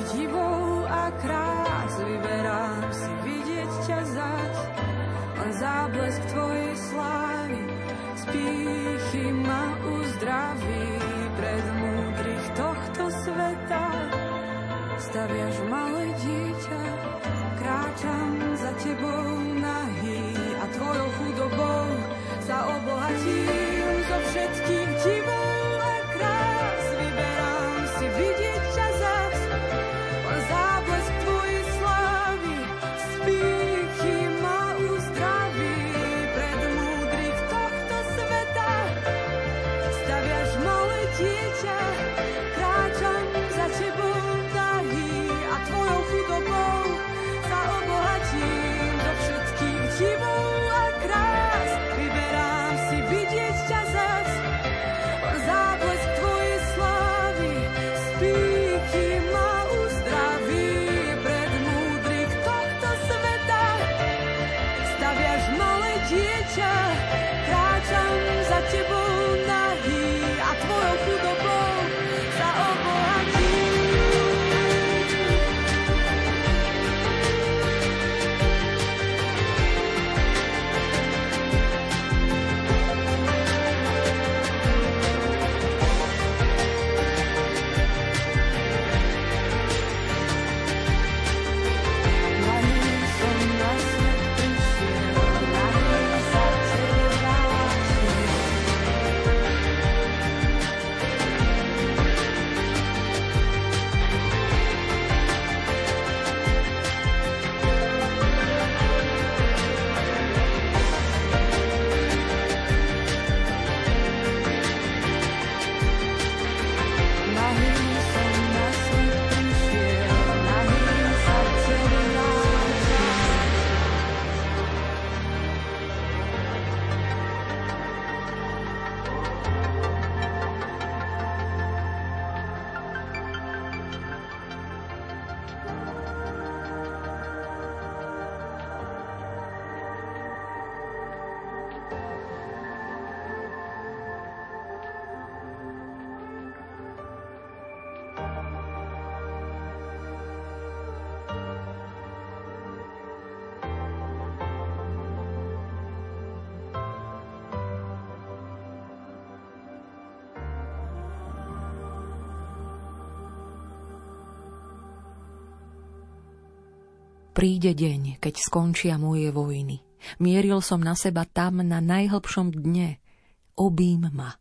Príde deň, keď skončia moje vojny. Mieril som na seba tam na najhlbšom dne. Obím ma,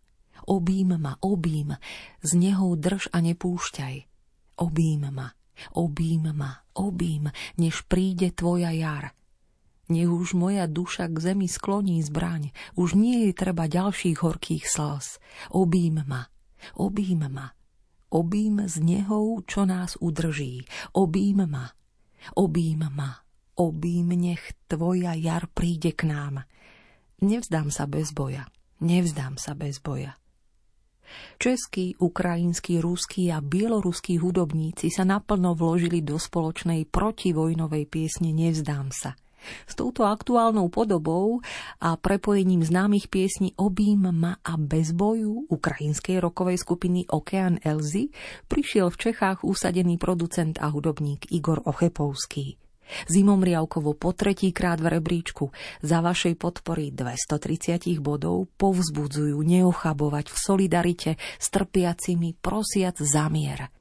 obím ma, obím, z neho drž a nepúšťaj. Obím ma, obím ma, obím, než príde tvoja jar. Nech už moja duša k zemi skloní zbraň, už nie je treba ďalších horkých slz. Obím ma, obím ma, obím z neho, čo nás udrží. Obím ma, Obím ma, obím nech tvoja jar príde k nám. Nevzdám sa bez boja, nevzdám sa bez boja. Českí, ukrajinskí, ruskí a bieloruskí hudobníci sa naplno vložili do spoločnej protivojnovej piesne Nevzdám sa. S touto aktuálnou podobou a prepojením známych piesní Obím ma a bez boju ukrajinskej rokovej skupiny Okean Elzy prišiel v Čechách usadený producent a hudobník Igor Ochepovský. Zimom Riavkovo po tretíkrát v rebríčku za vašej podpory 230 bodov povzbudzujú neochabovať v solidarite s trpiacimi prosiac zamier.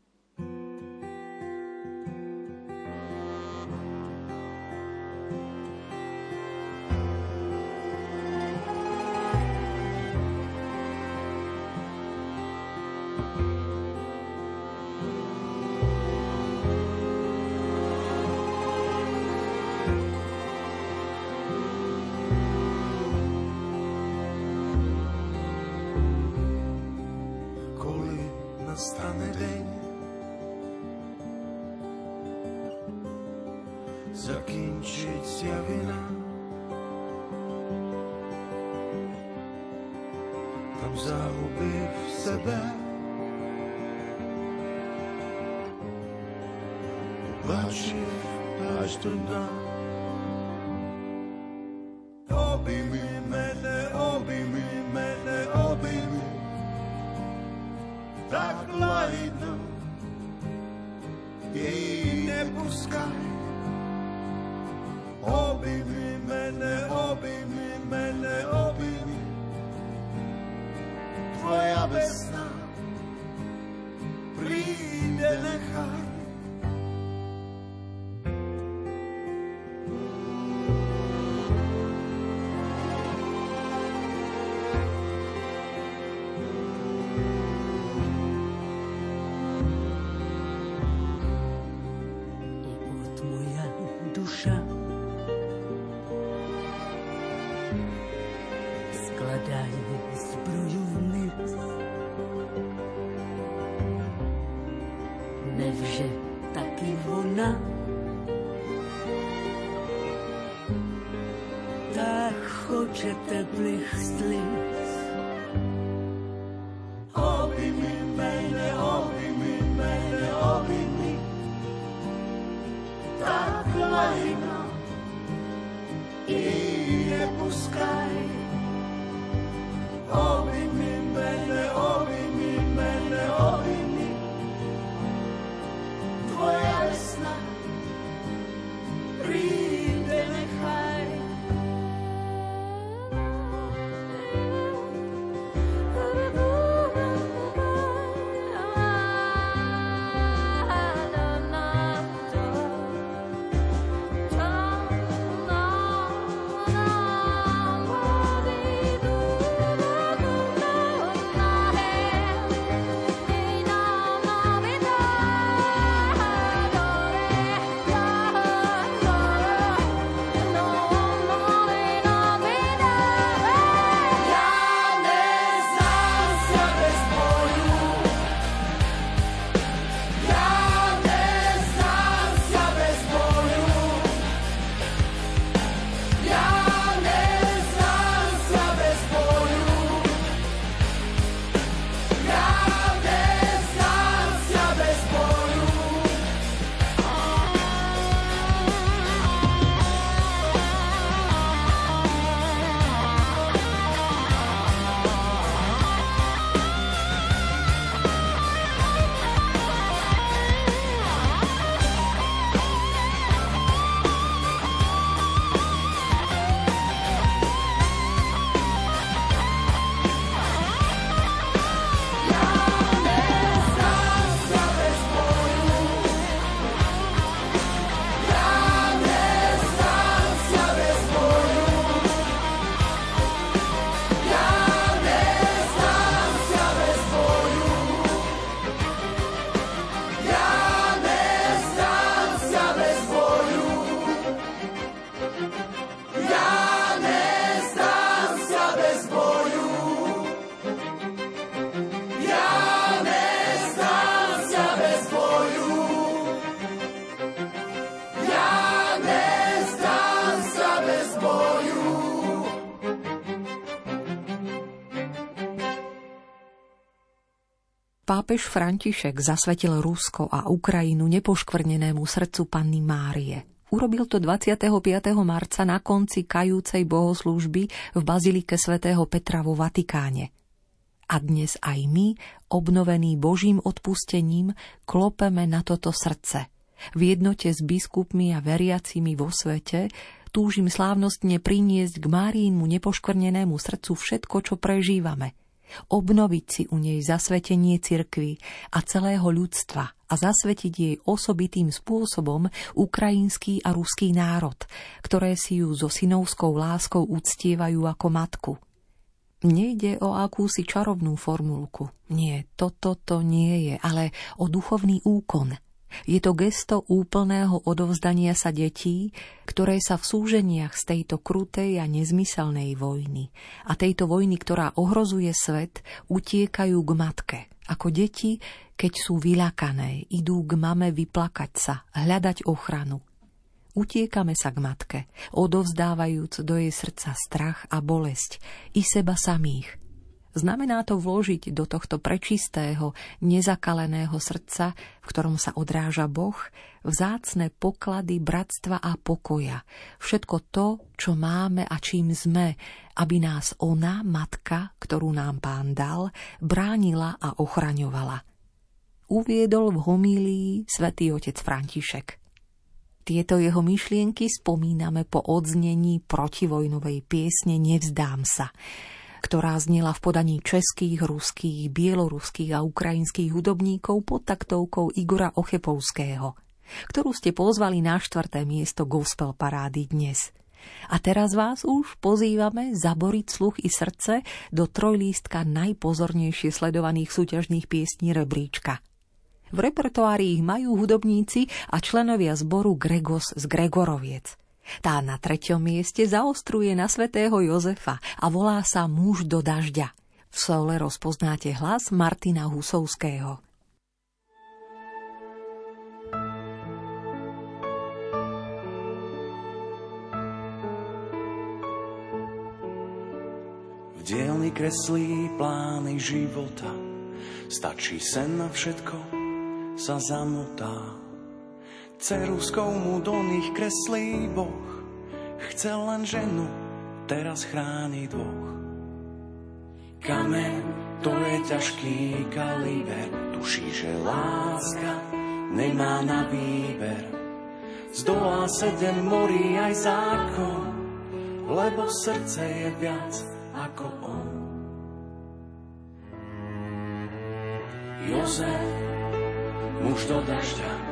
Amen. Pápež František zasvetil Rusko a Ukrajinu nepoškvrnenému srdcu Panny Márie. Urobil to 25. marca na konci kajúcej bohoslúžby v Bazilike svätého Petra vo Vatikáne. A dnes aj my, obnovení Božím odpustením, klopeme na toto srdce. V jednote s biskupmi a veriacimi vo svete túžim slávnostne priniesť k Márínmu nepoškvrnenému srdcu všetko, čo prežívame – obnoviť si u nej zasvetenie cirkvy a celého ľudstva a zasvetiť jej osobitým spôsobom ukrajinský a ruský národ, ktoré si ju so synovskou láskou uctievajú ako matku. Nejde o akúsi čarovnú formulku. Nie, toto to nie je, ale o duchovný úkon – je to gesto úplného odovzdania sa detí, ktoré sa v súženiach z tejto krutej a nezmyselnej vojny a tejto vojny, ktorá ohrozuje svet, utiekajú k matke. Ako deti, keď sú vylakané, idú k mame vyplakať sa, hľadať ochranu. Utiekame sa k matke, odovzdávajúc do jej srdca strach a bolesť, i seba samých, Znamená to vložiť do tohto prečistého, nezakaleného srdca, v ktorom sa odráža Boh, vzácne poklady bratstva a pokoja. Všetko to, čo máme a čím sme, aby nás ona, matka, ktorú nám pán dal, bránila a ochraňovala. Uviedol v homílii svätý otec František. Tieto jeho myšlienky spomíname po odznení protivojnovej piesne Nevzdám sa, ktorá znela v podaní českých, ruských, bieloruských a ukrajinských hudobníkov pod taktovkou Igora Ochepovského, ktorú ste pozvali na štvrté miesto gospel parády dnes. A teraz vás už pozývame zaboriť sluch i srdce do trojlístka najpozornejšie sledovaných súťažných piesní rebríčka. V repertoári ich majú hudobníci a členovia zboru Gregos z Gregoroviec – tá na treťom mieste zaostruje na svätého Jozefa a volá sa Muž do dažďa. V sole rozpoznáte hlas Martina Husovského. V dielni kreslí plány života, stačí sen na všetko, sa zamotá. Ceruskou mu do nich kreslí Boh. Chcel len ženu, teraz chráni dvoch. Kameň, to je ťažký kaliber, tuší, že láska nemá na výber. Zdolá sedem morí aj zákon, lebo srdce je viac ako on. Jozef, muž do dažďa,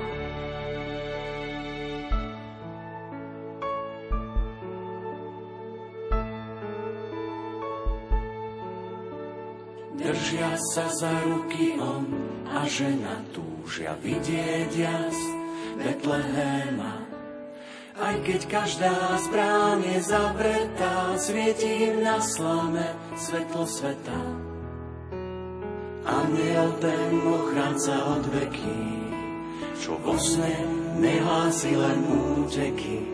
Sa za ruky on a žena túžia vidieť jas Betlehema. Aj keď každá z brán je zavretá, svieti im na slame svetlo sveta. Aniel ten ochranca od veky, čo vo sne nehlási len úteky,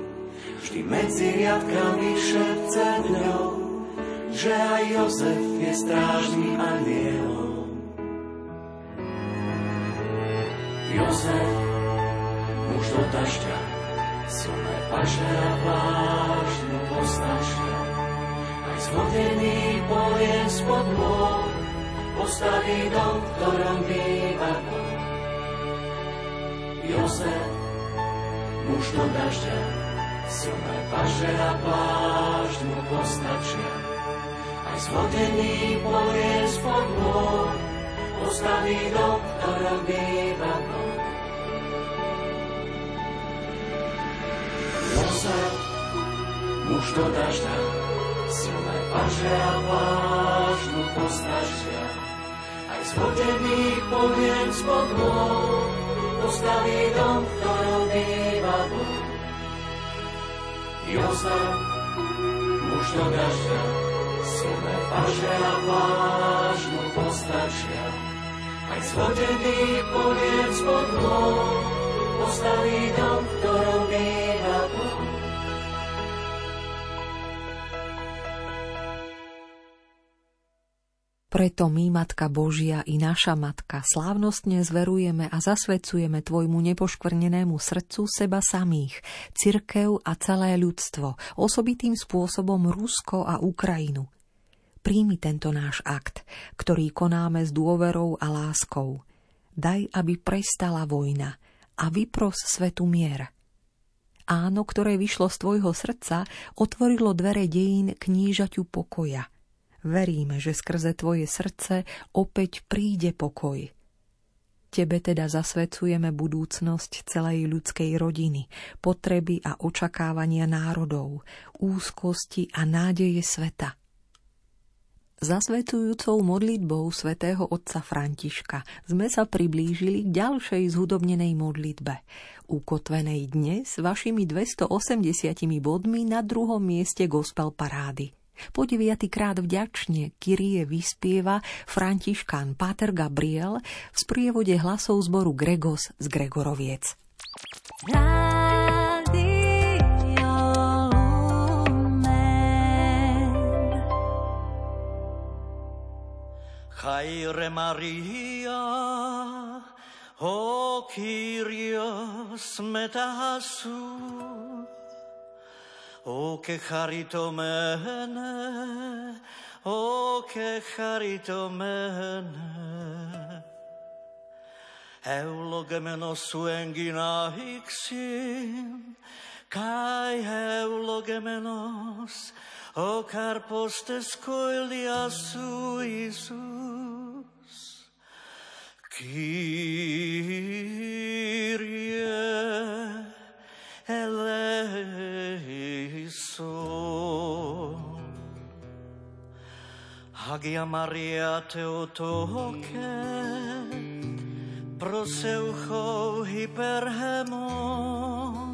vždy medzi riadkami šepce dňou že aj Jozef je strážný anielom. Jozef, muž do dažďa, silné paže a pláž mu postačia. Aj zhodený polien spod môj, postaví dom, v ktorom býva. Jozef, muž do dažďa, silné paže a pláž mu zhodený povie spod môj, postaví dom, ktorom býva Boh. Jozef, muž do dažďa, silné paže a pláž mu postačia. Aj zhodený poviem spod môj, postaví dom, ktorom býva Boh. Jozef, muž do dažďa, silné paže a vážnu postačia. Aj zhodených poliec pod postaví dom, v ktorom býva Boh. Preto my, Matka Božia i naša Matka, slávnostne zverujeme a zasvedcujeme Tvojmu nepoškvrnenému srdcu seba samých, cirkev a celé ľudstvo, osobitým spôsobom Rusko a Ukrajinu. Príjmi tento náš akt, ktorý konáme s dôverou a láskou. Daj, aby prestala vojna a vypros svetu mier. Áno, ktoré vyšlo z Tvojho srdca, otvorilo dvere dejín knížaťu pokoja – Veríme, že skrze Tvoje srdce opäť príde pokoj. Tebe teda zasvedcujeme budúcnosť celej ľudskej rodiny, potreby a očakávania národov, úzkosti a nádeje sveta. Zasvetujúcou modlitbou svätého otca Františka sme sa priblížili k ďalšej zhudobnenej modlitbe, ukotvenej dnes vašimi 280 bodmi na druhom mieste gospel parády. Po deviatýkrát vďačne Kyrie vyspieva Františkán Páter Gabriel v sprievode hlasov zboru Gregos z Gregoroviec. Χάιρε Μαρία, ο Κύριος μετά σου, ο και χαριτωμένε, ο και χαριτωμένε, ευλογεμένο σου έγκυνα ηξήν, καί ευλογεμένος, o carpos tescoilia su Isus. Kyrie, eleison. Hagia Maria Teotoke, proseucho hyperhemon,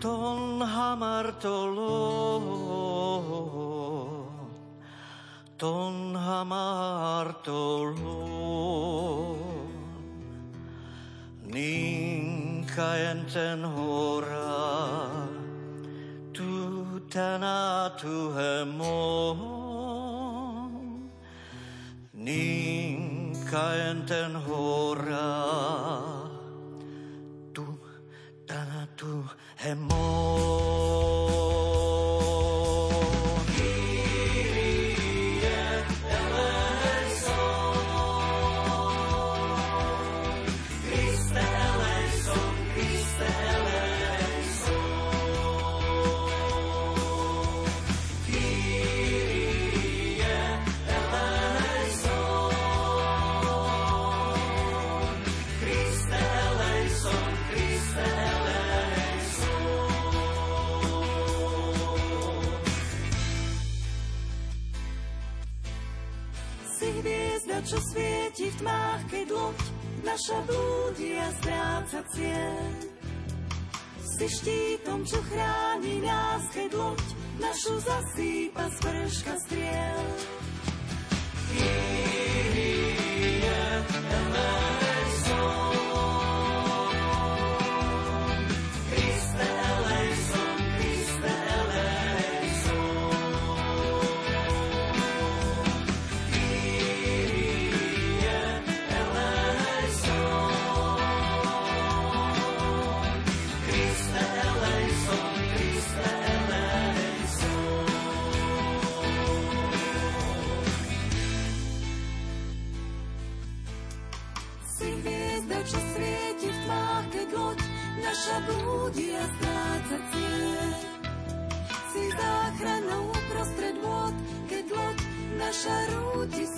ton hamartolo, ton hamartolo. Niin kaenten hora, tu tana tu hemo. Niin kaenten hora, tu tänä tuhemon. Hemon čo svieti v tmách, keď loď naša blúdia stráca cieľ. Si štítom, čo chráni nás, keď loď našu zasýpa sprška striel. Kyrie naša rúti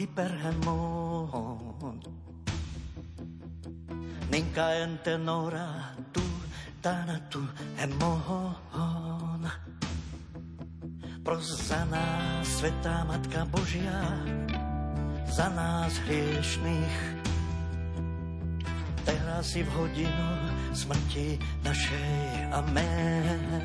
hyperhemon. Ninka entenora tu tanatu hemon. Pros za nás, Svetá Matka Božia, za nás hriešných. Teraz si v hodinu smrti našej. Amen.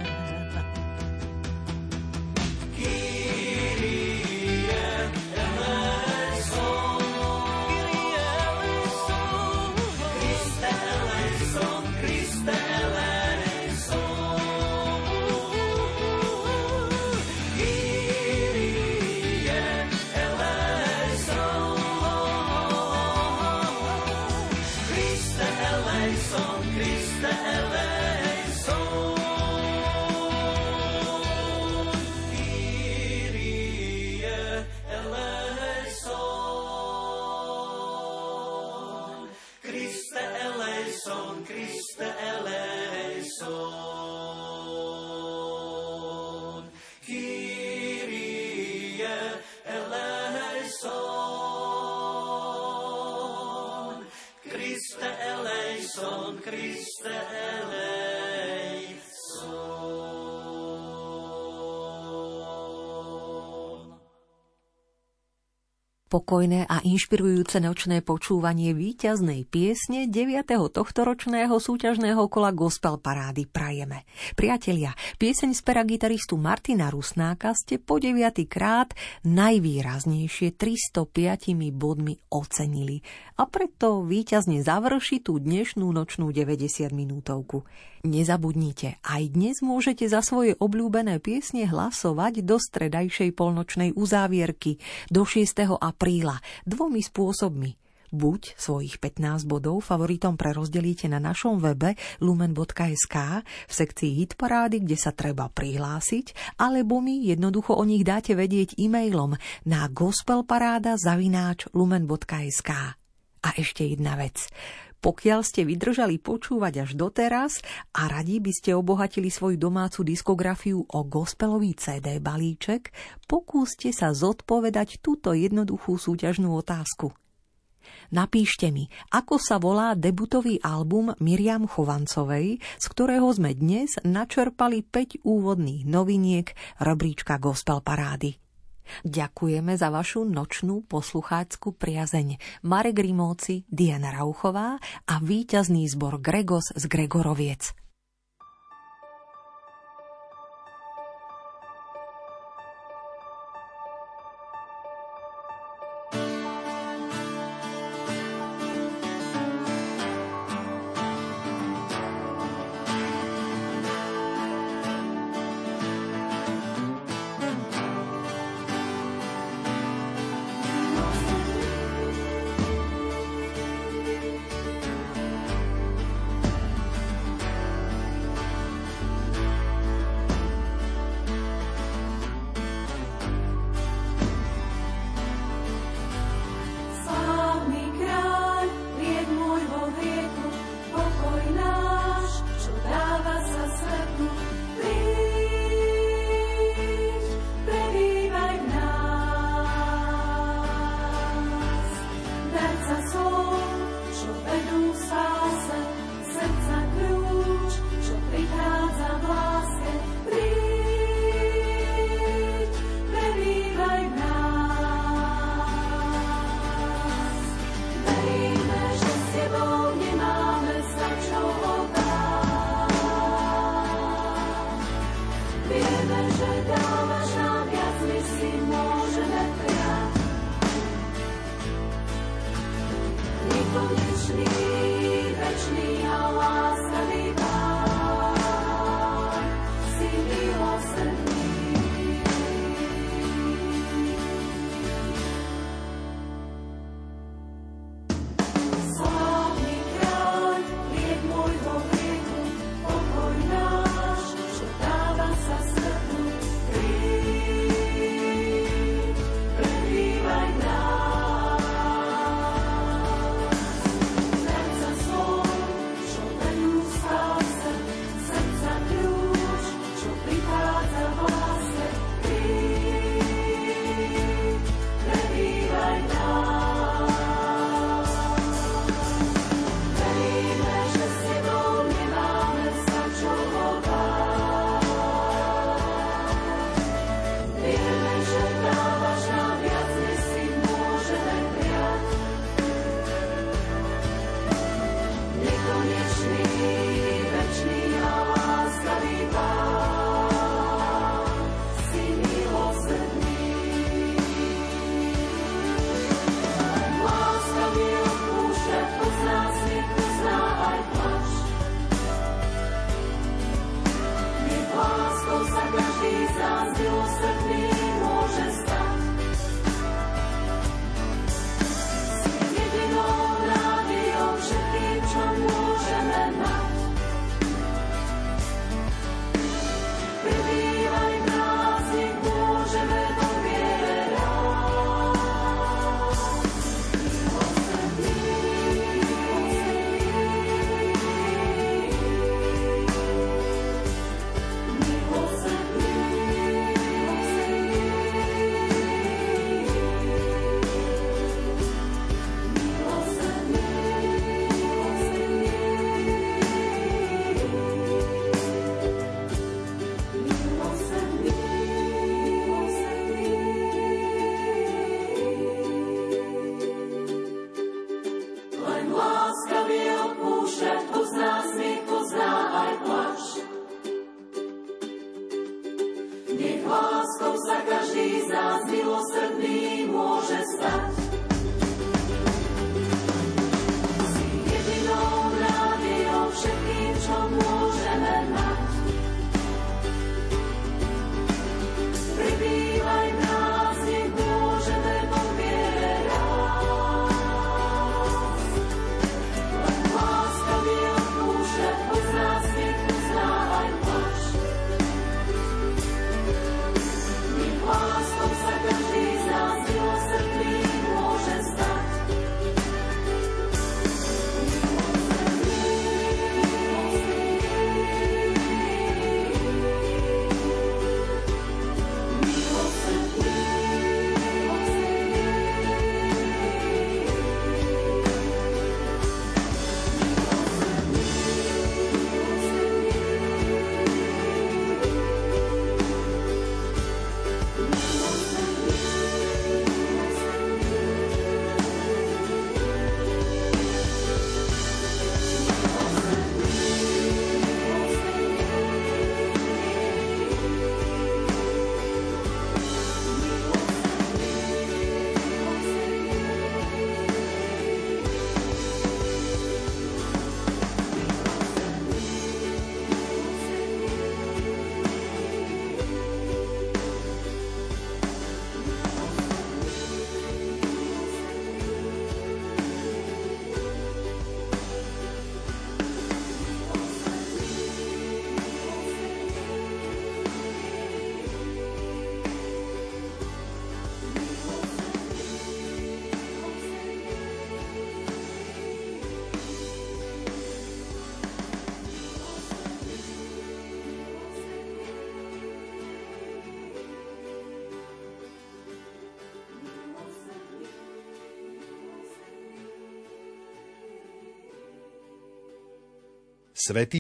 Pokojné a inšpirujúce nočné počúvanie víťaznej piesne 9. tohtoročného súťažného kola Gospel Parády prajeme. Priatelia, pieseň z pera gitaristu Martina Rusnáka ste po 9. krát najvýraznejšie 305 bodmi ocenili a preto víťazne završi tú dnešnú nočnú 90 minútovku. Nezabudnite, aj dnes môžete za svoje obľúbené piesne hlasovať do stredajšej polnočnej uzávierky do 6. apríla dvomi spôsobmi. Buď svojich 15 bodov favoritom prerozdelíte na našom webe lumen.sk v sekcii Hitparády, kde sa treba prihlásiť, alebo mi jednoducho o nich dáte vedieť e-mailom na gospelparáda zavináč lumen.sk. A ešte jedna vec. Pokiaľ ste vydržali počúvať až doteraz a radi by ste obohatili svoju domácu diskografiu o gospelový CD balíček, pokúste sa zodpovedať túto jednoduchú súťažnú otázku. Napíšte mi, ako sa volá debutový album Miriam Chovancovej, z ktorého sme dnes načerpali 5 úvodných noviniek rebríčka Gospel Parády. Ďakujeme za vašu nočnú poslucháckú priazeň. Marek Rimóci, Diana Rauchová a víťazný zbor Gregos z Gregoroviec. Svetý